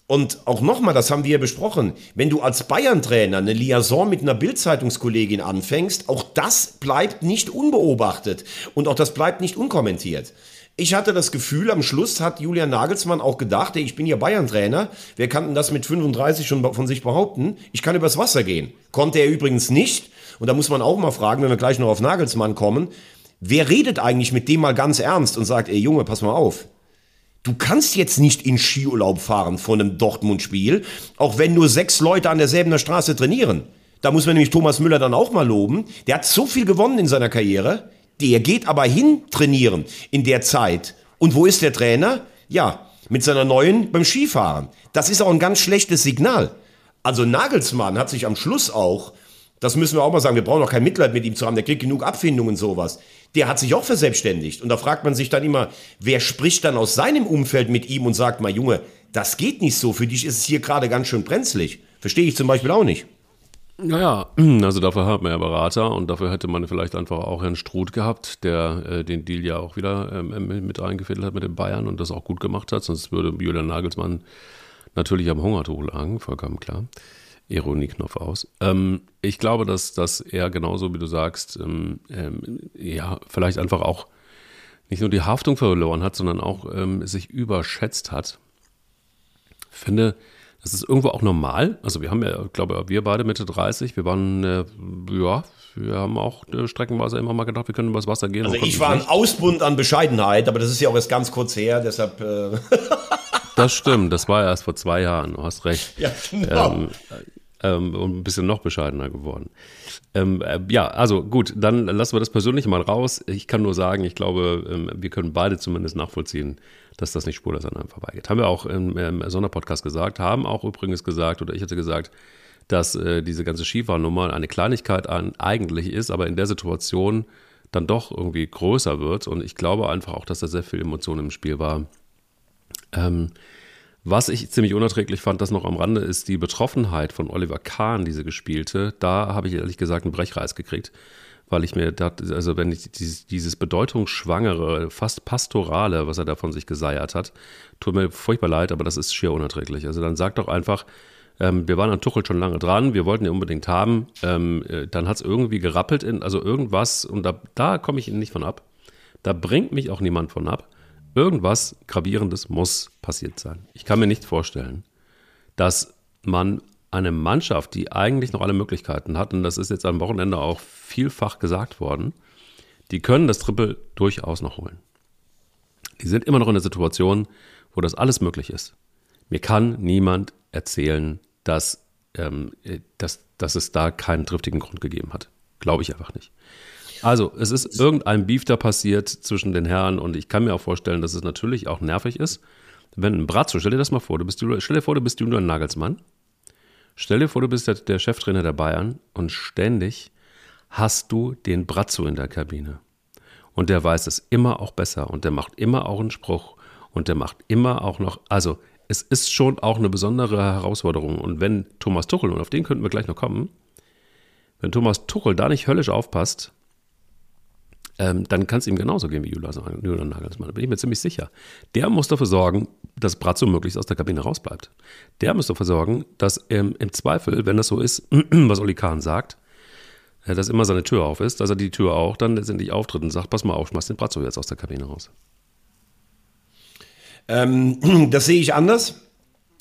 S2: Und auch nochmal, das haben wir besprochen, wenn du als Bayern-Trainer eine Liaison mit einer Bildzeitungskollegin anfängst, auch das bleibt nicht unbeobachtet und auch das bleibt nicht unkommentiert. Ich hatte das Gefühl, am Schluss hat Julian Nagelsmann auch gedacht, ey, ich bin ja Bayern-Trainer, wer kann denn das mit 35 schon von sich behaupten? Ich kann übers Wasser gehen. Konnte er übrigens nicht, und da muss man auch mal fragen, wenn wir gleich noch auf Nagelsmann kommen, wer redet eigentlich mit dem mal ganz ernst und sagt, ey Junge, pass mal auf. Du kannst jetzt nicht in Skiurlaub fahren vor einem Dortmund-Spiel, auch wenn nur sechs Leute an derselben Straße trainieren. Da muss man nämlich Thomas Müller dann auch mal loben. Der hat so viel gewonnen in seiner Karriere. Der geht aber hin trainieren in der Zeit. Und wo ist der Trainer? Ja, mit seiner neuen beim Skifahren. Das ist auch ein ganz schlechtes Signal. Also Nagelsmann hat sich am Schluss auch das müssen wir auch mal sagen. Wir brauchen auch kein Mitleid mit ihm zu haben. Der kriegt genug Abfindungen und sowas. Der hat sich auch verselbstständigt. Und da fragt man sich dann immer, wer spricht dann aus seinem Umfeld mit ihm und sagt mal, Junge, das geht nicht so. Für dich ist es hier gerade ganz schön brenzlig. Verstehe ich zum Beispiel auch nicht.
S1: Naja, also dafür hat man ja Berater und dafür hätte man vielleicht einfach auch Herrn Struth gehabt, der äh, den Deal ja auch wieder ähm, mit eingefädelt hat mit den Bayern und das auch gut gemacht hat. Sonst würde Julian Nagelsmann natürlich am Hungertuch lagen, vollkommen klar. Ironieknopf aus. Ähm, ich glaube, dass, dass er genauso wie du sagst, ähm, ähm, ja, vielleicht einfach auch nicht nur die Haftung verloren hat, sondern auch ähm, sich überschätzt hat. Ich finde, das ist irgendwo auch normal. Also wir haben ja, glaube wir beide Mitte 30, wir waren, äh, ja, wir haben auch äh, streckenweise immer mal gedacht, wir können übers Wasser gehen.
S2: Also ich war ein Ausbund an Bescheidenheit, aber das ist ja auch erst ganz kurz her, deshalb... Äh
S1: das stimmt, das war erst vor zwei Jahren, du hast recht. Ja, genau. Ähm, ähm, und ein bisschen noch bescheidener geworden. Ähm, äh, ja, also gut, dann lassen wir das persönlich mal raus. Ich kann nur sagen, ich glaube, ähm, wir können beide zumindest nachvollziehen, dass das nicht spurlos an einem vorbeigeht. Haben wir auch im, im Sonderpodcast gesagt, haben auch übrigens gesagt, oder ich hatte gesagt, dass äh, diese ganze Skifahrnummer eine Kleinigkeit an, eigentlich ist, aber in der Situation dann doch irgendwie größer wird. Und ich glaube einfach auch, dass da sehr viel Emotion im Spiel war. Ähm, was ich ziemlich unerträglich fand, das noch am Rande, ist die Betroffenheit von Oliver Kahn, diese gespielte. Da habe ich ehrlich gesagt einen Brechreiz gekriegt, weil ich mir dachte, also wenn ich dieses, dieses bedeutungsschwangere, fast pastorale, was er da von sich geseiert hat, tut mir furchtbar leid, aber das ist schier unerträglich. Also dann sagt doch einfach, ähm, wir waren an Tuchel schon lange dran, wir wollten ihn unbedingt haben. Ähm, äh, dann hat es irgendwie gerappelt, in, also irgendwas, und da, da komme ich nicht von ab. Da bringt mich auch niemand von ab. Irgendwas Gravierendes muss passiert sein. Ich kann mir nicht vorstellen, dass man eine Mannschaft, die eigentlich noch alle Möglichkeiten hat, und das ist jetzt am Wochenende auch vielfach gesagt worden, die können das Triple durchaus noch holen. Die sind immer noch in der Situation, wo das alles möglich ist. Mir kann niemand erzählen, dass, ähm, äh, dass, dass es da keinen triftigen Grund gegeben hat. Glaube ich einfach nicht. Also, es ist irgendein Beef da passiert zwischen den Herren und ich kann mir auch vorstellen, dass es natürlich auch nervig ist, wenn ein Bratzo, stell dir das mal vor, du bist, stell dir vor, du bist Julian Nagelsmann, stell dir vor, du bist der, der Cheftrainer der Bayern und ständig hast du den Bratzo in der Kabine. Und der weiß es immer auch besser und der macht immer auch einen Spruch und der macht immer auch noch, also es ist schon auch eine besondere Herausforderung. Und wenn Thomas Tuchel, und auf den könnten wir gleich noch kommen, wenn Thomas Tuchel da nicht höllisch aufpasst, ähm, dann kann es ihm genauso gehen wie Julian Nagelsmann. Da bin ich mir ziemlich sicher. Der muss dafür sorgen, dass Brazzo möglichst aus der Kabine rausbleibt. Der muss dafür sorgen, dass ähm, im Zweifel, wenn das so ist, was Oli Kahn sagt, äh, dass immer seine Tür auf ist, dass er die Tür auch dann letztendlich auftritt und sagt, pass mal auf, schmeiß den Brazzo jetzt aus der Kabine raus.
S2: Ähm, das sehe ich anders.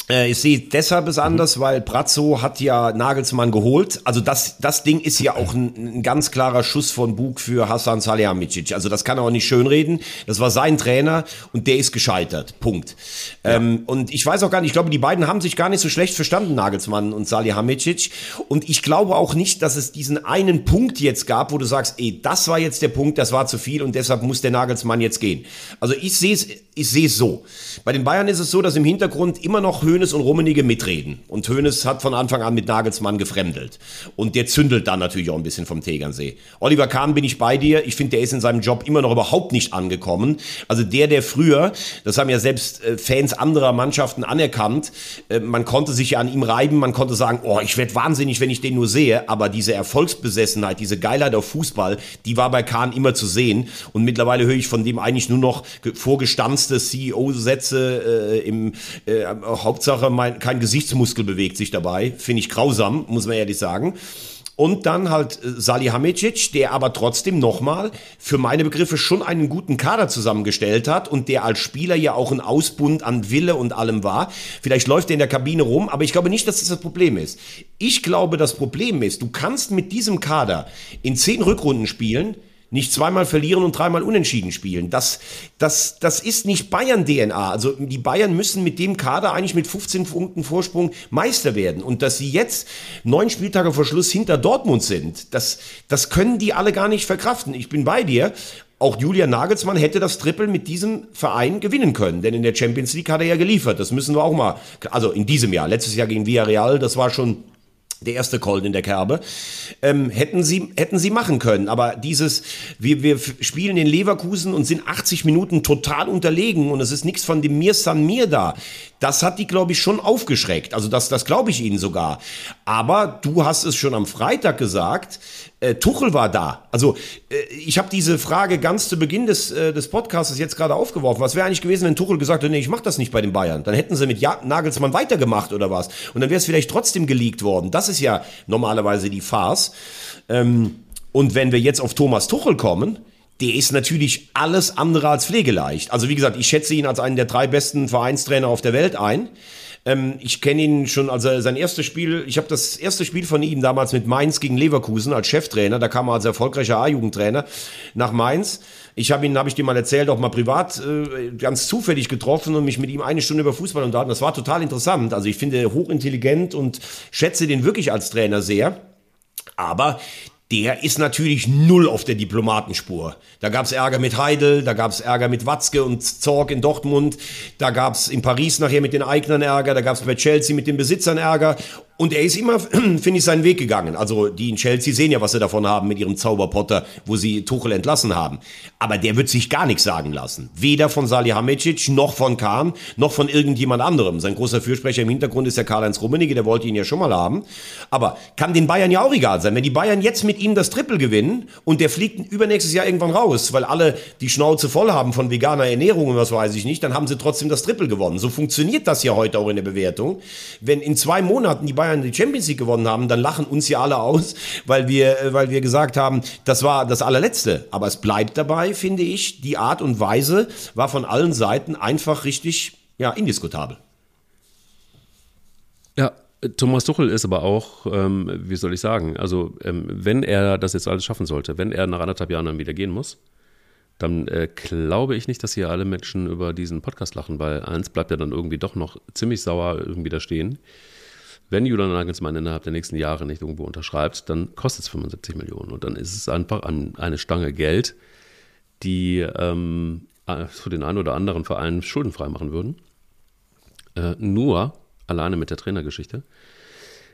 S2: Äh, ich sehe deshalb es anders, weil Brazzo hat ja Nagelsmann geholt. Also das, das Ding ist ja auch ein, ein ganz klarer Schuss von Bug für Hassan Salihamidzic. Also das kann er auch nicht schönreden. Das war sein Trainer und der ist gescheitert. Punkt. Ja. Ähm, und ich weiß auch gar nicht, ich glaube, die beiden haben sich gar nicht so schlecht verstanden, Nagelsmann und Salihamidzic. Und ich glaube auch nicht, dass es diesen einen Punkt jetzt gab, wo du sagst, ey, das war jetzt der Punkt, das war zu viel und deshalb muss der Nagelsmann jetzt gehen. Also ich sehe es ich sehe es so. Bei den Bayern ist es so, dass im Hintergrund immer noch Hoeneß und Rummenigge mitreden. Und Hoeneß hat von Anfang an mit Nagelsmann gefremdelt. Und der zündelt dann natürlich auch ein bisschen vom Tegernsee. Oliver Kahn bin ich bei dir. Ich finde, der ist in seinem Job immer noch überhaupt nicht angekommen. Also der, der früher, das haben ja selbst äh, Fans anderer Mannschaften anerkannt, äh, man konnte sich ja an ihm reiben, man konnte sagen, oh, ich werde wahnsinnig, wenn ich den nur sehe. Aber diese Erfolgsbesessenheit, diese Geilheit auf Fußball, die war bei Kahn immer zu sehen. Und mittlerweile höre ich von dem eigentlich nur noch vorgestanzt verhunzte CEO-Sätze äh, im äh, Hauptsache mein, kein Gesichtsmuskel bewegt sich dabei. Finde ich grausam, muss man ehrlich sagen. Und dann halt äh, Salihamidzic, der aber trotzdem nochmal für meine Begriffe schon einen guten Kader zusammengestellt hat und der als Spieler ja auch ein Ausbund an Wille und allem war. Vielleicht läuft er in der Kabine rum, aber ich glaube nicht, dass das das Problem ist. Ich glaube, das Problem ist, du kannst mit diesem Kader in zehn Rückrunden spielen, nicht zweimal verlieren und dreimal unentschieden spielen. Das, das, das ist nicht Bayern-DNA. Also die Bayern müssen mit dem Kader eigentlich mit 15 Punkten Vorsprung Meister werden. Und dass sie jetzt neun Spieltage vor Schluss hinter Dortmund sind, das, das können die alle gar nicht verkraften. Ich bin bei dir. Auch Julian Nagelsmann hätte das Triple mit diesem Verein gewinnen können, denn in der Champions League hat er ja geliefert. Das müssen wir auch mal, also in diesem Jahr, letztes Jahr gegen Villarreal, das war schon der erste Colt in der Kerbe, ähm, hätten sie hätten sie machen können. Aber dieses, wir, wir spielen in Leverkusen und sind 80 Minuten total unterlegen und es ist nichts von dem Mir San Mir da. Das hat die, glaube ich, schon aufgeschreckt. Also das, das glaube ich ihnen sogar. Aber du hast es schon am Freitag gesagt, äh, Tuchel war da. Also äh, ich habe diese Frage ganz zu Beginn des, äh, des Podcasts jetzt gerade aufgeworfen. Was wäre eigentlich gewesen, wenn Tuchel gesagt hätte, nee, ich mache das nicht bei den Bayern? Dann hätten sie mit ja Nagelsmann weitergemacht oder was? Und dann wäre es vielleicht trotzdem geleakt worden. Das ist ja normalerweise die Farce. Ähm, und wenn wir jetzt auf Thomas Tuchel kommen, der ist natürlich alles andere als pflegeleicht. Also wie gesagt, ich schätze ihn als einen der drei besten Vereinstrainer auf der Welt ein. Ähm, ich kenne ihn schon, also sein erstes Spiel, ich habe das erste Spiel von ihm damals mit Mainz gegen Leverkusen als Cheftrainer, da kam er als erfolgreicher A-Jugendtrainer nach Mainz. Ich habe ihn, habe ich dir mal erzählt, auch mal privat äh, ganz zufällig getroffen und mich mit ihm eine Stunde über Fußball unterhalten. Das war total interessant. Also ich finde hochintelligent und schätze den wirklich als Trainer sehr. Aber der ist natürlich null auf der Diplomatenspur. Da gab's Ärger mit Heidel, da gab's Ärger mit Watzke und Zorg in Dortmund, da gab's in Paris nachher mit den Eignern Ärger, da gab's bei Chelsea mit den Besitzern Ärger und er ist immer, finde ich, seinen Weg gegangen. Also die in Chelsea sehen ja, was sie davon haben mit ihrem Zauberpotter, wo sie Tuchel entlassen haben. Aber der wird sich gar nichts sagen lassen. Weder von Salihamidzic, noch von Kahn, noch von irgendjemand anderem. Sein großer Fürsprecher im Hintergrund ist der Karl-Heinz Rummenigge, der wollte ihn ja schon mal haben. Aber kann den Bayern ja auch egal sein. Wenn die Bayern jetzt mit ihm das Triple gewinnen und der fliegt übernächstes Jahr irgendwann raus, weil alle die Schnauze voll haben von veganer Ernährung und was weiß ich nicht, dann haben sie trotzdem das Triple gewonnen. So funktioniert das ja heute auch in der Bewertung. Wenn in zwei Monaten die Bayern Bayern die Champions League gewonnen haben, dann lachen uns ja alle aus, weil wir, äh, weil wir gesagt haben, das war das allerletzte. Aber es bleibt dabei, finde ich, die Art und Weise war von allen Seiten einfach richtig, ja, indiskutabel.
S1: Ja, Thomas Tuchel ist aber auch, ähm, wie soll ich sagen, also ähm, wenn er das jetzt alles schaffen sollte, wenn er nach anderthalb Jahren dann wieder gehen muss, dann äh, glaube ich nicht, dass hier alle Menschen über diesen Podcast lachen, weil eins bleibt ja dann irgendwie doch noch ziemlich sauer irgendwie da stehen wenn Julian Nagelsmann innerhalb der nächsten Jahre nicht irgendwo unterschreibt, dann kostet es 75 Millionen. Und dann ist es einfach an eine Stange Geld, die ähm, für den einen oder anderen Verein schuldenfrei machen würden. Äh, nur alleine mit der Trainergeschichte,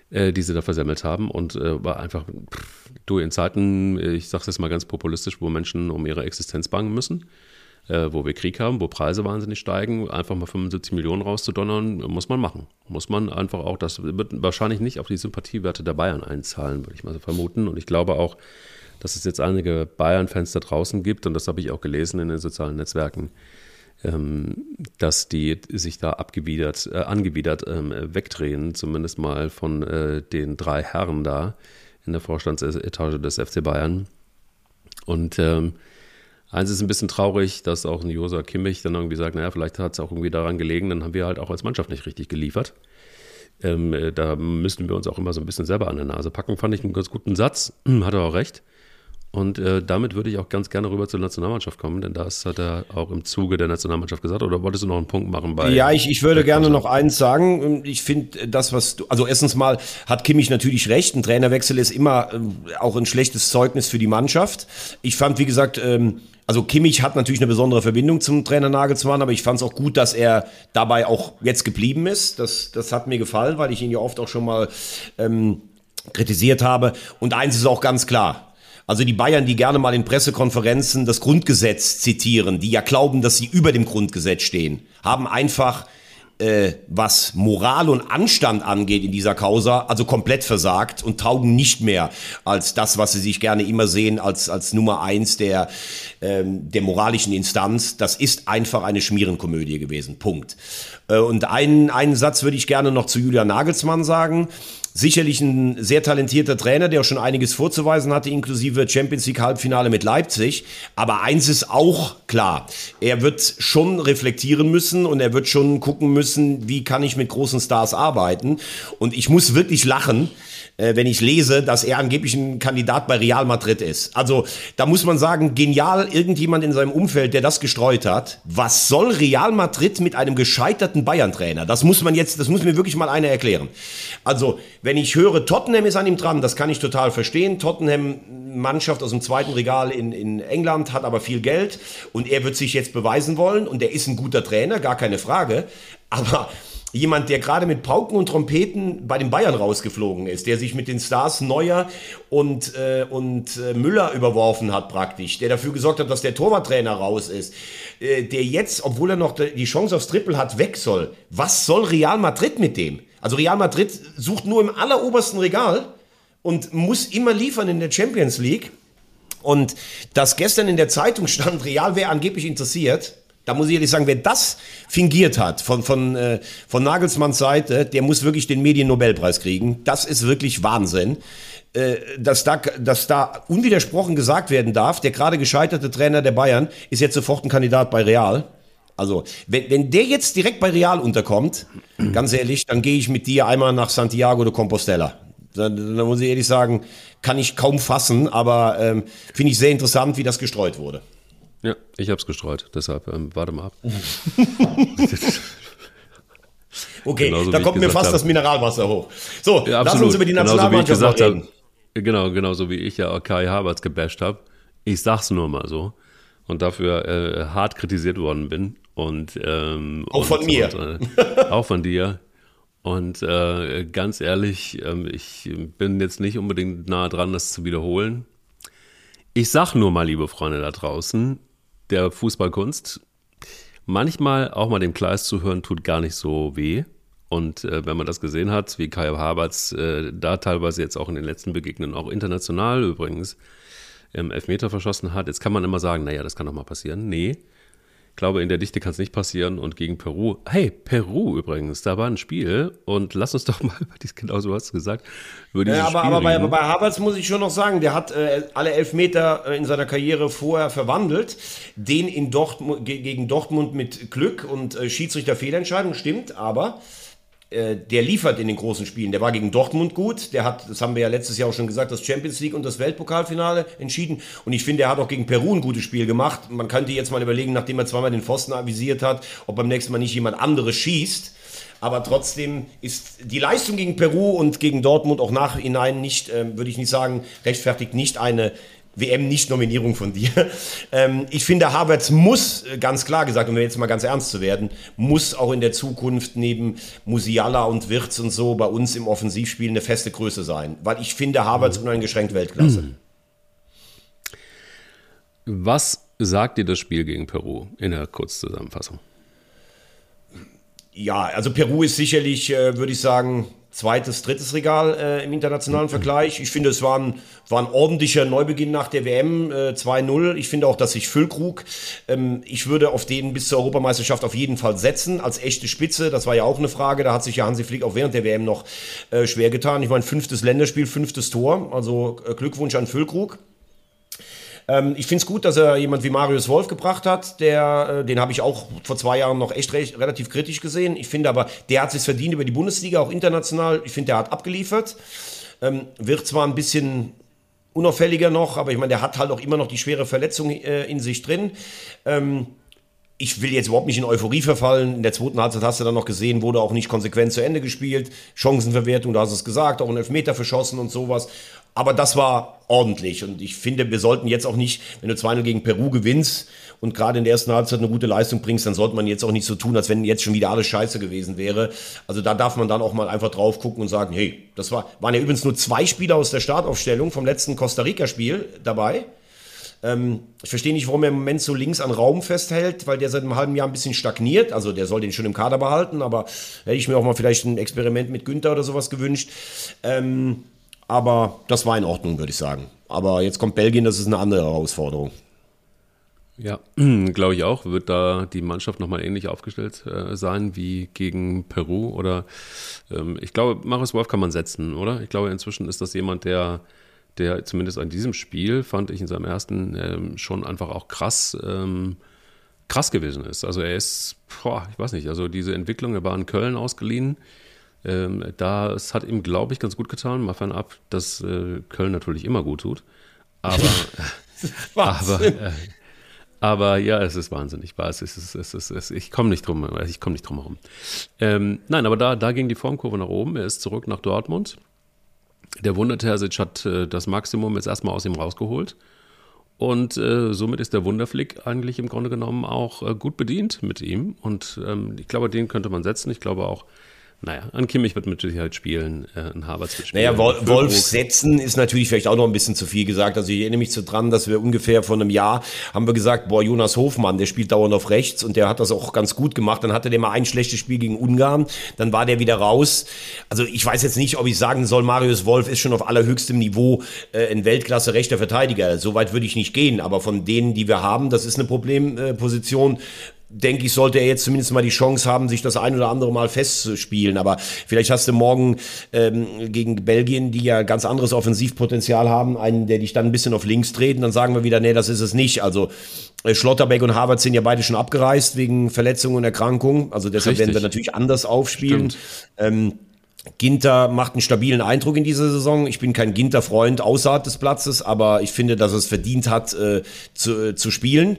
S1: äh, die sie da versammelt haben. Und äh, war einfach, pff, du in Zeiten, ich sage es jetzt mal ganz populistisch, wo Menschen um ihre Existenz bangen müssen, äh, wo wir Krieg haben, wo Preise wahnsinnig steigen, einfach mal 75 Millionen rauszudonnern, muss man machen. Muss man einfach auch, das wird wahrscheinlich nicht auf die Sympathiewerte der Bayern einzahlen, würde ich mal so vermuten. Und ich glaube auch, dass es jetzt einige Bayern-Fans da draußen gibt, und das habe ich auch gelesen in den sozialen Netzwerken, ähm, dass die sich da abgewidert, äh, angewidert ähm, wegdrehen, zumindest mal von äh, den drei Herren da in der Vorstandsetage des FC Bayern. Und ähm, Eins ist ein bisschen traurig, dass auch ein Josa Kimmich dann irgendwie sagt, naja, vielleicht hat es auch irgendwie daran gelegen, dann haben wir halt auch als Mannschaft nicht richtig geliefert. Ähm, äh, da müssten wir uns auch immer so ein bisschen selber an der Nase packen. Fand ich einen ganz guten Satz, hat er auch recht. Und äh, damit würde ich auch ganz gerne rüber zur Nationalmannschaft kommen, denn das hat er auch im Zuge der Nationalmannschaft gesagt. Oder wolltest du noch einen Punkt machen bei?
S2: Ja, ich, ich würde gerne noch eins sagen. Ich finde das, was du, also erstens mal hat Kimmich natürlich recht. Ein Trainerwechsel ist immer äh, auch ein schlechtes Zeugnis für die Mannschaft. Ich fand, wie gesagt, ähm, also Kimmich hat natürlich eine besondere Verbindung zum Trainer Nagelsmann, aber ich fand es auch gut, dass er dabei auch jetzt geblieben ist. Das, das hat mir gefallen, weil ich ihn ja oft auch schon mal ähm, kritisiert habe. Und eins ist auch ganz klar. Also die Bayern, die gerne mal in Pressekonferenzen das Grundgesetz zitieren, die ja glauben, dass sie über dem Grundgesetz stehen, haben einfach äh, was Moral und Anstand angeht in dieser Causa, also komplett versagt und taugen nicht mehr als das, was sie sich gerne immer sehen, als, als Nummer eins der, ähm, der moralischen Instanz. Das ist einfach eine Schmierenkomödie gewesen. Punkt. Äh, und einen, einen Satz würde ich gerne noch zu Julian Nagelsmann sagen. Sicherlich ein sehr talentierter Trainer, der auch schon einiges vorzuweisen hatte, inklusive Champions League Halbfinale mit Leipzig. Aber eins ist auch klar. Er wird schon reflektieren müssen und er wird schon gucken müssen, wie kann ich mit großen Stars arbeiten. Und ich muss wirklich lachen, äh, wenn ich lese, dass er angeblich ein Kandidat bei Real Madrid ist. Also da muss man sagen, genial, irgendjemand in seinem Umfeld, der das gestreut hat. Was soll Real Madrid mit einem gescheiterten Bayern-Trainer? Das muss man jetzt, das muss mir wirklich mal einer erklären. Also, wenn ich höre, Tottenham ist an ihm dran, das kann ich total verstehen. Tottenham, Mannschaft aus dem zweiten Regal in, in England, hat aber viel Geld und er wird sich jetzt beweisen wollen und er ist ein guter Trainer, gar keine Frage. Aber jemand, der gerade mit Pauken und Trompeten bei den Bayern rausgeflogen ist, der sich mit den Stars Neuer und, äh, und äh, Müller überworfen hat praktisch, der dafür gesorgt hat, dass der Torwarttrainer raus ist, äh, der jetzt, obwohl er noch die Chance aufs Triple hat, weg soll. Was soll Real Madrid mit dem? Also Real Madrid sucht nur im allerobersten Regal und muss immer liefern in der Champions League. Und dass gestern in der Zeitung stand, Real wäre angeblich interessiert, da muss ich ehrlich sagen, wer das fingiert hat von, von, äh, von Nagelsmanns Seite, der muss wirklich den Medien-Nobelpreis kriegen. Das ist wirklich Wahnsinn. Äh, dass, da, dass da unwidersprochen gesagt werden darf, der gerade gescheiterte Trainer der Bayern ist jetzt sofort ein Kandidat bei Real. Also, wenn, wenn der jetzt direkt bei Real unterkommt, ganz ehrlich, dann gehe ich mit dir einmal nach Santiago de Compostela. Da, da muss ich ehrlich sagen, kann ich kaum fassen, aber ähm, finde ich sehr interessant, wie das gestreut wurde.
S1: Ja, ich habe es gestreut, deshalb ähm, warte mal ab.
S2: okay, Genauso, da kommt mir fast habe. das Mineralwasser hoch. So,
S1: ja, lass uns über die Nationalmannschaft Genauso, reden. Hab, genau, genauso wie ich ja Kai Havertz gebasht habe. Ich sag's nur mal so. Und dafür äh, hart kritisiert worden bin. Und, ähm,
S2: auch von
S1: und,
S2: mir.
S1: Und, äh, auch von dir. Und äh, ganz ehrlich, ähm, ich bin jetzt nicht unbedingt nah dran, das zu wiederholen. Ich sag nur mal, liebe Freunde da draußen, der Fußballkunst, manchmal auch mal dem Kleist zu hören, tut gar nicht so weh. Und äh, wenn man das gesehen hat, wie Kai Havertz äh, da teilweise jetzt auch in den letzten Begegnungen, auch international übrigens, im Elfmeter verschossen hat, jetzt kann man immer sagen, naja, das kann doch mal passieren. Nee, glaube, in der Dichte kann es nicht passieren. Und gegen Peru, hey, Peru übrigens, da war ein Spiel. Und lass uns doch mal über dieses, genau so hast du gesagt,
S2: über dieses ja, aber, Spiel aber bei, bei Havertz muss ich schon noch sagen, der hat äh, alle Elfmeter äh, in seiner Karriere vorher verwandelt. Den in Dortmund, gegen Dortmund mit Glück und äh, Schiedsrichter-Fehlentscheidung, stimmt, aber äh, der liefert in den großen Spielen. Der war gegen Dortmund gut. Der hat, das haben wir ja letztes Jahr auch schon gesagt, das Champions League und das Weltpokalfinale entschieden. Und ich finde, er hat auch gegen Peru ein gutes Spiel gemacht. Man könnte jetzt mal überlegen, nachdem er zweimal den Pfosten avisiert hat, ob beim nächsten Mal nicht jemand anderes schießt. Aber trotzdem ist die Leistung gegen Peru und gegen Dortmund auch nachhinein nicht, äh, würde ich nicht sagen, rechtfertigt nicht eine WM-Nicht-Nominierung von dir. Ähm, ich finde, Havertz muss, äh, ganz klar gesagt, um jetzt mal ganz ernst zu werden, muss auch in der Zukunft neben Musiala und Wirtz und so bei uns im Offensivspiel eine feste Größe sein. Weil ich finde Havertz mhm. uneingeschränkt Weltklasse. Mhm.
S1: Was sagt dir das Spiel gegen Peru in der Kurzzusammenfassung?
S2: Ja, also Peru ist sicherlich, äh, würde ich sagen, zweites, drittes Regal äh, im internationalen Vergleich. Ich finde, es war ein, war ein ordentlicher Neubeginn nach der WM äh, 2-0. Ich finde auch, dass sich Füllkrug, ähm, ich würde auf den bis zur Europameisterschaft auf jeden Fall setzen, als echte Spitze. Das war ja auch eine Frage. Da hat sich ja Hansi Flick auch während der WM noch äh, schwer getan. Ich meine, fünftes Länderspiel, fünftes Tor. Also äh, Glückwunsch an Füllkrug. Ähm, ich finde es gut, dass er jemand wie Marius Wolf gebracht hat. Der, äh, den habe ich auch vor zwei Jahren noch echt recht, relativ kritisch gesehen. Ich finde aber, der hat sich verdient über die Bundesliga, auch international. Ich finde, der hat abgeliefert. Ähm, wird zwar ein bisschen unauffälliger noch, aber ich meine, der hat halt auch immer noch die schwere Verletzung äh, in sich drin. Ähm, ich will jetzt überhaupt nicht in Euphorie verfallen. In der zweiten Halbzeit hast du dann noch gesehen, wurde auch nicht konsequent zu Ende gespielt. Chancenverwertung, du hast es gesagt, auch einen Elfmeter verschossen und sowas. Aber das war ordentlich. Und ich finde, wir sollten jetzt auch nicht, wenn du 2-0 gegen Peru gewinnst und gerade in der ersten Halbzeit eine gute Leistung bringst, dann sollte man jetzt auch nicht so tun, als wenn jetzt schon wieder alles scheiße gewesen wäre. Also da darf man dann auch mal einfach drauf gucken und sagen, hey, das war, waren ja übrigens nur zwei Spieler aus der Startaufstellung vom letzten Costa Rica-Spiel dabei. Ähm, ich verstehe nicht, warum er im Moment so links an Raum festhält, weil der seit einem halben Jahr ein bisschen stagniert. Also der soll den schon im Kader behalten, aber hätte ich mir auch mal vielleicht ein Experiment mit Günther oder sowas gewünscht. Ähm, aber das war in Ordnung, würde ich sagen. Aber jetzt kommt Belgien, das ist eine andere Herausforderung.
S1: Ja, glaube ich auch. Wird da die Mannschaft nochmal ähnlich aufgestellt äh, sein wie gegen Peru? Oder ähm, ich glaube, Marius Wolf kann man setzen, oder? Ich glaube, inzwischen ist das jemand, der, der zumindest an diesem Spiel, fand ich in seinem ersten, ähm, schon einfach auch krass, ähm, krass gewesen ist. Also er ist, boah, ich weiß nicht, also diese Entwicklung, er war in Köln ausgeliehen ähm, das hat ihm, glaube ich, ganz gut getan, mal fernab, dass äh, Köln natürlich immer gut tut. Aber, aber, äh, aber ja, es ist wahnsinnig. Es ist, es ist, es ist, ich komme nicht drum, ich komme nicht drum herum. Ähm, nein, aber da, da ging die Formkurve nach oben. Er ist zurück nach Dortmund. Der Wundertersic hat äh, das Maximum jetzt erstmal aus ihm rausgeholt. Und äh, somit ist der Wunderflick eigentlich im Grunde genommen auch äh, gut bedient mit ihm. Und ähm, ich glaube, den könnte man setzen. Ich glaube auch, naja, an Kimmich wird mit Sicherheit spielen, äh, ein Havertz wird
S2: spielen. Naja, Wol Wolf setzen ist natürlich vielleicht auch noch ein bisschen zu viel gesagt. Also ich erinnere mich so dran, dass wir ungefähr vor einem Jahr haben wir gesagt, boah, Jonas Hofmann, der spielt dauernd auf rechts und der hat das auch ganz gut gemacht. Dann hatte der mal ein schlechtes Spiel gegen Ungarn, dann war der wieder raus. Also ich weiß jetzt nicht, ob ich sagen soll, Marius Wolf ist schon auf allerhöchstem Niveau äh, ein Weltklasse rechter Verteidiger. Soweit würde ich nicht gehen, aber von denen, die wir haben, das ist eine Problemposition, denke ich, sollte er jetzt zumindest mal die Chance haben, sich das ein oder andere Mal festzuspielen. Aber vielleicht hast du morgen ähm, gegen Belgien, die ja ganz anderes Offensivpotenzial haben, einen, der dich dann ein bisschen auf links dreht. Und dann sagen wir wieder, nee, das ist es nicht. Also äh, Schlotterbeck und Harvard sind ja beide schon abgereist wegen Verletzungen und Erkrankungen. Also deshalb Richtig. werden wir natürlich anders aufspielen. Ginter macht einen stabilen Eindruck in dieser Saison. Ich bin kein Ginter-Freund außerhalb des Platzes, aber ich finde, dass es verdient hat, äh, zu, äh, zu spielen.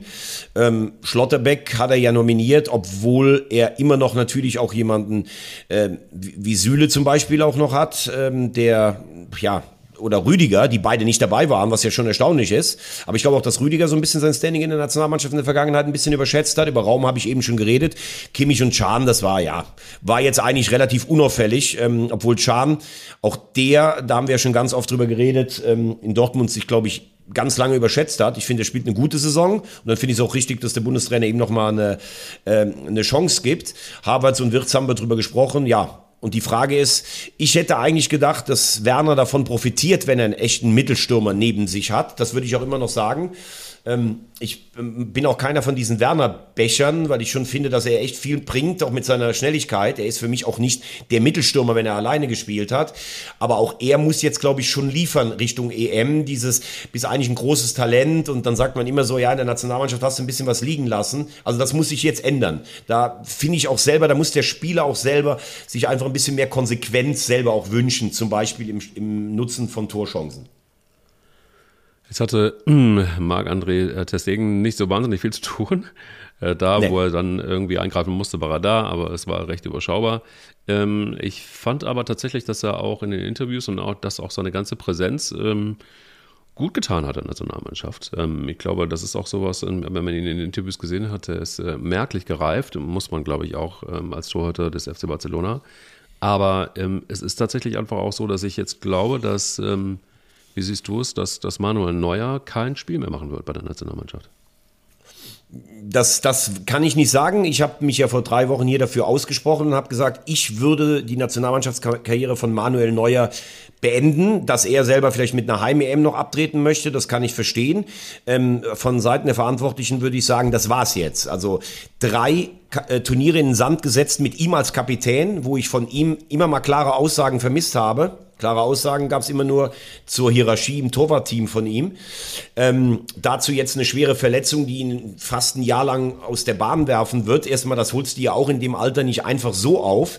S2: Ähm, Schlotterbeck hat er ja nominiert, obwohl er immer noch natürlich auch jemanden äh, wie Süle zum Beispiel auch noch hat, ähm, der ja oder Rüdiger, die beide nicht dabei waren, was ja schon erstaunlich ist. Aber ich glaube auch, dass Rüdiger so ein bisschen sein Standing in der Nationalmannschaft in der Vergangenheit ein bisschen überschätzt hat. Über Raum habe ich eben schon geredet. Kimmich und Chan, das war ja, war jetzt eigentlich relativ unauffällig, ähm, obwohl Chan, auch der, da haben wir ja schon ganz oft drüber geredet, ähm, in Dortmund sich, glaube ich, ganz lange überschätzt hat. Ich finde, er spielt eine gute Saison und dann finde ich es auch richtig, dass der Bundestrainer ihm nochmal eine, äh, eine Chance gibt. Havertz und Wirtz haben wir drüber gesprochen. Ja, und die Frage ist, ich hätte eigentlich gedacht, dass Werner davon profitiert, wenn er einen echten Mittelstürmer neben sich hat. Das würde ich auch immer noch sagen. Ähm, ich ähm, bin auch keiner von diesen Werner-Bechern, weil ich schon finde, dass er echt viel bringt, auch mit seiner Schnelligkeit. Er ist für mich auch nicht der Mittelstürmer, wenn er alleine gespielt hat. Aber auch er muss jetzt, glaube ich, schon liefern Richtung EM. Dieses, bist eigentlich ein großes Talent und dann sagt man immer so, ja, in der Nationalmannschaft hast du ein bisschen was liegen lassen. Also das muss sich jetzt ändern. Da finde ich auch selber, da muss der Spieler auch selber sich einfach ein bisschen mehr Konsequenz selber auch wünschen, zum Beispiel im, im Nutzen von Torchancen.
S1: Jetzt hatte äh, Marc-André äh, Testegen nicht so wahnsinnig viel zu tun. Äh, da, nee. wo er dann irgendwie eingreifen musste, war er da, aber es war recht überschaubar. Ähm, ich fand aber tatsächlich, dass er auch in den Interviews und auch, dass auch seine ganze Präsenz ähm, gut getan hat in der Nationalmannschaft. Ähm, ich glaube, das ist auch sowas, wenn man ihn in den Interviews gesehen hat, er ist äh, merklich gereift, muss man, glaube ich, auch als Torhüter des FC Barcelona. Aber es ist tatsächlich einfach auch so, dass ich jetzt glaube, dass wie siehst du es, dass, dass Manuel Neuer kein Spiel mehr machen wird bei der Nationalmannschaft?
S2: Das, das kann ich nicht sagen. Ich habe mich ja vor drei Wochen hier dafür ausgesprochen und habe gesagt, ich würde die Nationalmannschaftskarriere von Manuel Neuer beenden, dass er selber vielleicht mit einer Heim-EM noch abtreten möchte, das kann ich verstehen. Ähm, von Seiten der Verantwortlichen würde ich sagen, das war's jetzt. Also drei äh, Turniere in den Sand gesetzt mit ihm als Kapitän, wo ich von ihm immer mal klare Aussagen vermisst habe. Klare Aussagen gab es immer nur zur Hierarchie im Torwartteam von ihm. Ähm, dazu jetzt eine schwere Verletzung, die ihn fast ein Jahr lang aus der Bahn werfen wird. Erstmal, das holst du ja auch in dem Alter nicht einfach so auf.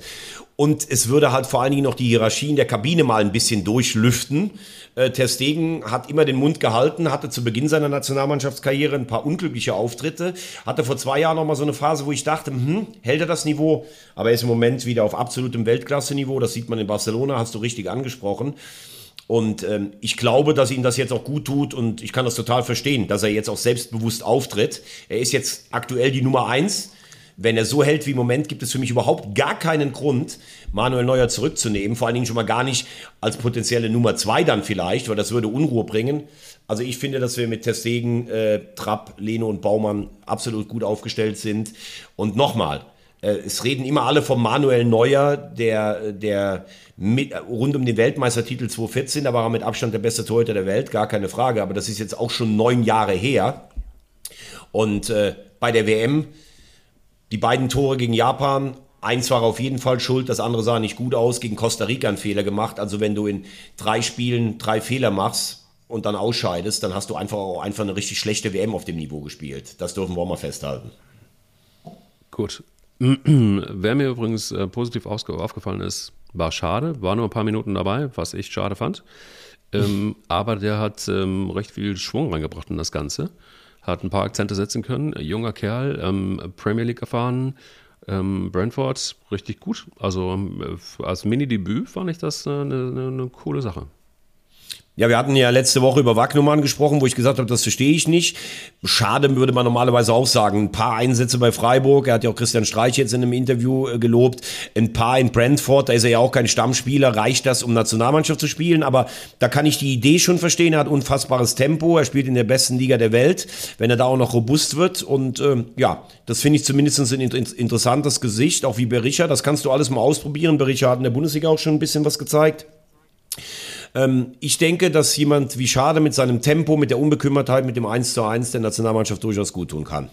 S2: Und es würde halt vor allen Dingen noch die Hierarchie in der Kabine mal ein bisschen durchlüften. Äh, Ter Stegen hat immer den Mund gehalten, hatte zu Beginn seiner Nationalmannschaftskarriere ein paar unglückliche Auftritte, hatte vor zwei Jahren noch mal so eine Phase, wo ich dachte, hm, hält er das Niveau? Aber er ist im Moment wieder auf absolutem Weltklasse-Niveau. Das sieht man in Barcelona, hast du richtig angesprochen. Und ähm, ich glaube, dass ihm das jetzt auch gut tut und ich kann das total verstehen, dass er jetzt auch selbstbewusst auftritt. Er ist jetzt aktuell die Nummer eins wenn er so hält wie im Moment, gibt es für mich überhaupt gar keinen Grund, Manuel Neuer zurückzunehmen. Vor allen Dingen schon mal gar nicht als potenzielle Nummer zwei dann vielleicht, weil das würde Unruhe bringen. Also ich finde, dass wir mit Testegen, äh, Trapp, Leno und Baumann absolut gut aufgestellt sind. Und nochmal, äh, es reden immer alle vom Manuel Neuer, der, der mit, rund um den Weltmeistertitel 2014, da war er mit Abstand der beste Torhüter der Welt, gar keine Frage. Aber das ist jetzt auch schon neun Jahre her. Und äh, bei der WM die beiden Tore gegen Japan, eins war auf jeden Fall schuld, das andere sah nicht gut aus, gegen Costa Rica einen Fehler gemacht. Also wenn du in drei Spielen drei Fehler machst und dann ausscheidest, dann hast du einfach auch einfach eine richtig schlechte WM auf dem Niveau gespielt. Das dürfen wir auch mal festhalten.
S1: Gut. Wer mir übrigens äh, positiv aufgefallen ist, war schade, war nur ein paar Minuten dabei, was ich schade fand. Ähm, aber der hat ähm, recht viel Schwung reingebracht in das Ganze hat ein paar Akzente setzen können. Junger Kerl, ähm, Premier League erfahren, ähm, Brentford richtig gut. Also ähm, als Mini-Debüt fand ich das eine, eine, eine coole Sache.
S2: Ja, wir hatten ja letzte Woche über Wagnumann gesprochen, wo ich gesagt habe, das verstehe ich nicht. Schade würde man normalerweise auch sagen. Ein paar Einsätze bei Freiburg, er hat ja auch Christian Streich jetzt in einem Interview äh, gelobt. Ein paar in Brentford, da ist er ja auch kein Stammspieler. Reicht das, um Nationalmannschaft zu spielen? Aber da kann ich die Idee schon verstehen. Er hat unfassbares Tempo, er spielt in der besten Liga der Welt. Wenn er da auch noch robust wird und ähm, ja, das finde ich zumindest ein interessantes Gesicht, auch wie Berisha. Das kannst du alles mal ausprobieren. Berisha hat in der Bundesliga auch schon ein bisschen was gezeigt. Ähm, ich denke, dass jemand wie Schade mit seinem Tempo, mit der Unbekümmertheit, mit dem 1 zu 1 der Nationalmannschaft durchaus gut tun kann.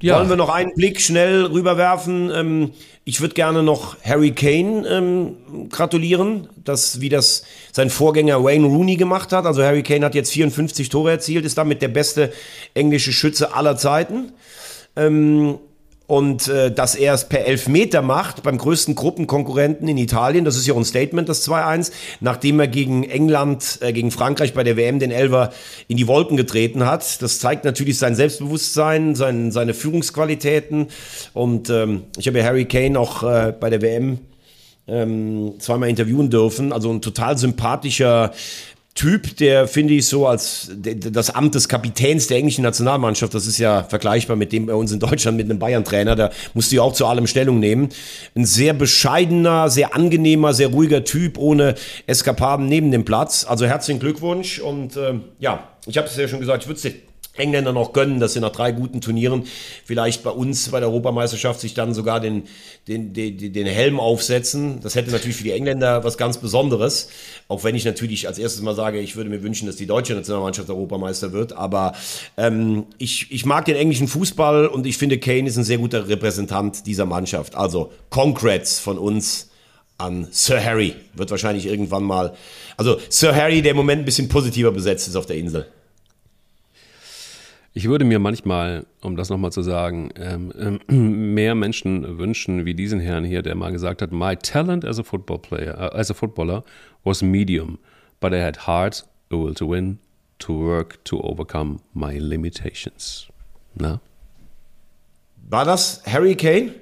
S2: Ja. Wollen wir noch einen Blick schnell rüberwerfen? Ähm, ich würde gerne noch Harry Kane ähm, gratulieren, dass, wie das sein Vorgänger Wayne Rooney gemacht hat. Also Harry Kane hat jetzt 54 Tore erzielt, ist damit der beste englische Schütze aller Zeiten. Ähm, und äh, dass er es per Elfmeter macht beim größten Gruppenkonkurrenten in Italien, das ist ja auch ein Statement, das 2-1, nachdem er gegen England, äh, gegen Frankreich bei der WM den Elver in die Wolken getreten hat. Das zeigt natürlich sein Selbstbewusstsein, sein, seine Führungsqualitäten. Und ähm, ich habe ja Harry Kane auch äh, bei der WM ähm, zweimal interviewen dürfen. Also ein total sympathischer Typ, der finde ich so als das Amt des Kapitäns der englischen Nationalmannschaft, das ist ja vergleichbar mit dem bei uns in Deutschland mit einem Bayern-Trainer, da musst du ja auch zu allem Stellung nehmen. Ein sehr bescheidener, sehr angenehmer, sehr ruhiger Typ ohne Eskapaden neben dem Platz. Also herzlichen Glückwunsch und äh, ja, ich habe es ja schon gesagt, ich würde es Engländer noch gönnen, dass sie nach drei guten Turnieren vielleicht bei uns bei der Europameisterschaft sich dann sogar den, den, den, den Helm aufsetzen. Das hätte natürlich für die Engländer was ganz Besonderes. Auch wenn ich natürlich als erstes mal sage, ich würde mir wünschen, dass die deutsche Nationalmannschaft Europameister wird. Aber ähm, ich, ich mag den englischen Fußball und ich finde, Kane ist ein sehr guter Repräsentant dieser Mannschaft. Also Congrats von uns an Sir Harry. Wird wahrscheinlich irgendwann mal. Also Sir Harry, der im Moment ein bisschen positiver besetzt ist auf der Insel.
S1: Ich würde mir manchmal, um das nochmal zu sagen, ähm, äh, mehr Menschen wünschen wie diesen Herrn hier, der mal gesagt hat, my talent as a football player, uh, as a footballer was medium, but I had heart, a will to win, to work to overcome my limitations. Na?
S2: War das Harry Kane?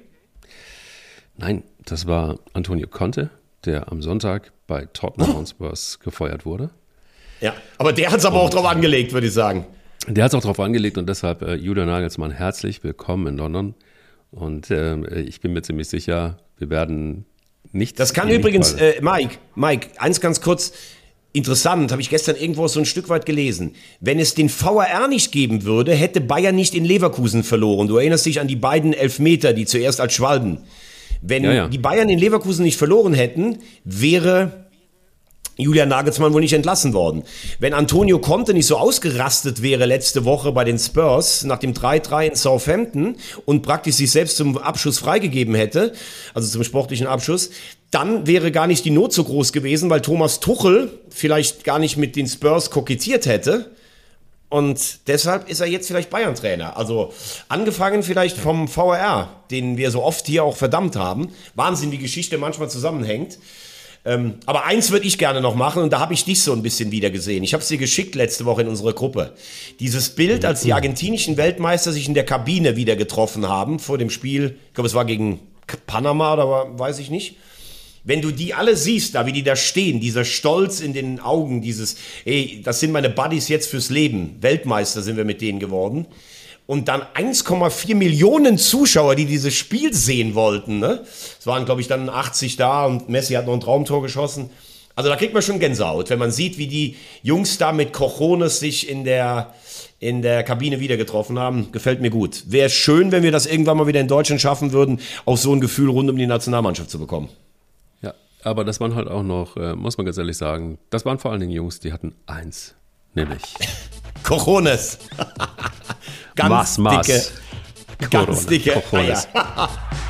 S1: Nein, das war Antonio Conte, der am Sonntag bei Tottenham Hotspurs gefeuert wurde.
S2: Ja, aber der hat es aber auch drauf angelegt, würde ich sagen.
S1: Der hat es auch darauf angelegt und deshalb äh, Julian Nagelsmann herzlich willkommen in London. Und äh, ich bin mir ziemlich sicher, wir werden nicht.
S2: Das kann übrigens, äh, Mike, Mike, eins ganz kurz. Interessant, habe ich gestern irgendwo so ein Stück weit gelesen. Wenn es den VAR nicht geben würde, hätte Bayern nicht in Leverkusen verloren. Du erinnerst dich an die beiden Elfmeter, die zuerst als Schwalben. Wenn ja, ja. die Bayern in Leverkusen nicht verloren hätten, wäre Julian Nagelsmann wohl nicht entlassen worden. Wenn Antonio Conte nicht so ausgerastet wäre letzte Woche bei den Spurs nach dem 3-3 in Southampton und praktisch sich selbst zum Abschuss freigegeben hätte, also zum sportlichen Abschuss, dann wäre gar nicht die Not so groß gewesen, weil Thomas Tuchel vielleicht gar nicht mit den Spurs kokettiert hätte. Und deshalb ist er jetzt vielleicht Bayern-Trainer. Also angefangen vielleicht vom VRR, den wir so oft hier auch verdammt haben. Wahnsinn, wie Geschichte manchmal zusammenhängt. Ähm, aber eins würde ich gerne noch machen und da habe ich dich so ein bisschen wieder gesehen. Ich habe es dir geschickt letzte Woche in unsere Gruppe. Dieses Bild, als die argentinischen Weltmeister sich in der Kabine wieder getroffen haben vor dem Spiel, ich glaube es war gegen Panama oder weiß ich nicht. Wenn du die alle siehst, da wie die da stehen, dieser Stolz in den Augen, dieses, ey, das sind meine Buddies jetzt fürs Leben. Weltmeister sind wir mit denen geworden und dann 1,4 Millionen Zuschauer, die dieses Spiel sehen wollten. Ne? Es waren, glaube ich, dann 80 da und Messi hat noch ein Traumtor geschossen. Also da kriegt man schon Gänsehaut, wenn man sieht, wie die Jungs da mit Cojones sich in der, in der Kabine wieder getroffen haben. Gefällt mir gut. Wäre schön, wenn wir das irgendwann mal wieder in Deutschland schaffen würden, auch so ein Gefühl rund um die Nationalmannschaft zu bekommen.
S1: Ja, aber das waren halt auch noch, äh, muss man ganz ehrlich sagen, das waren vor allen Dingen Jungs, die hatten eins, nämlich
S2: Cojones.
S1: Ganz Mas, Mas.
S2: dicke, ganz dicke Eier.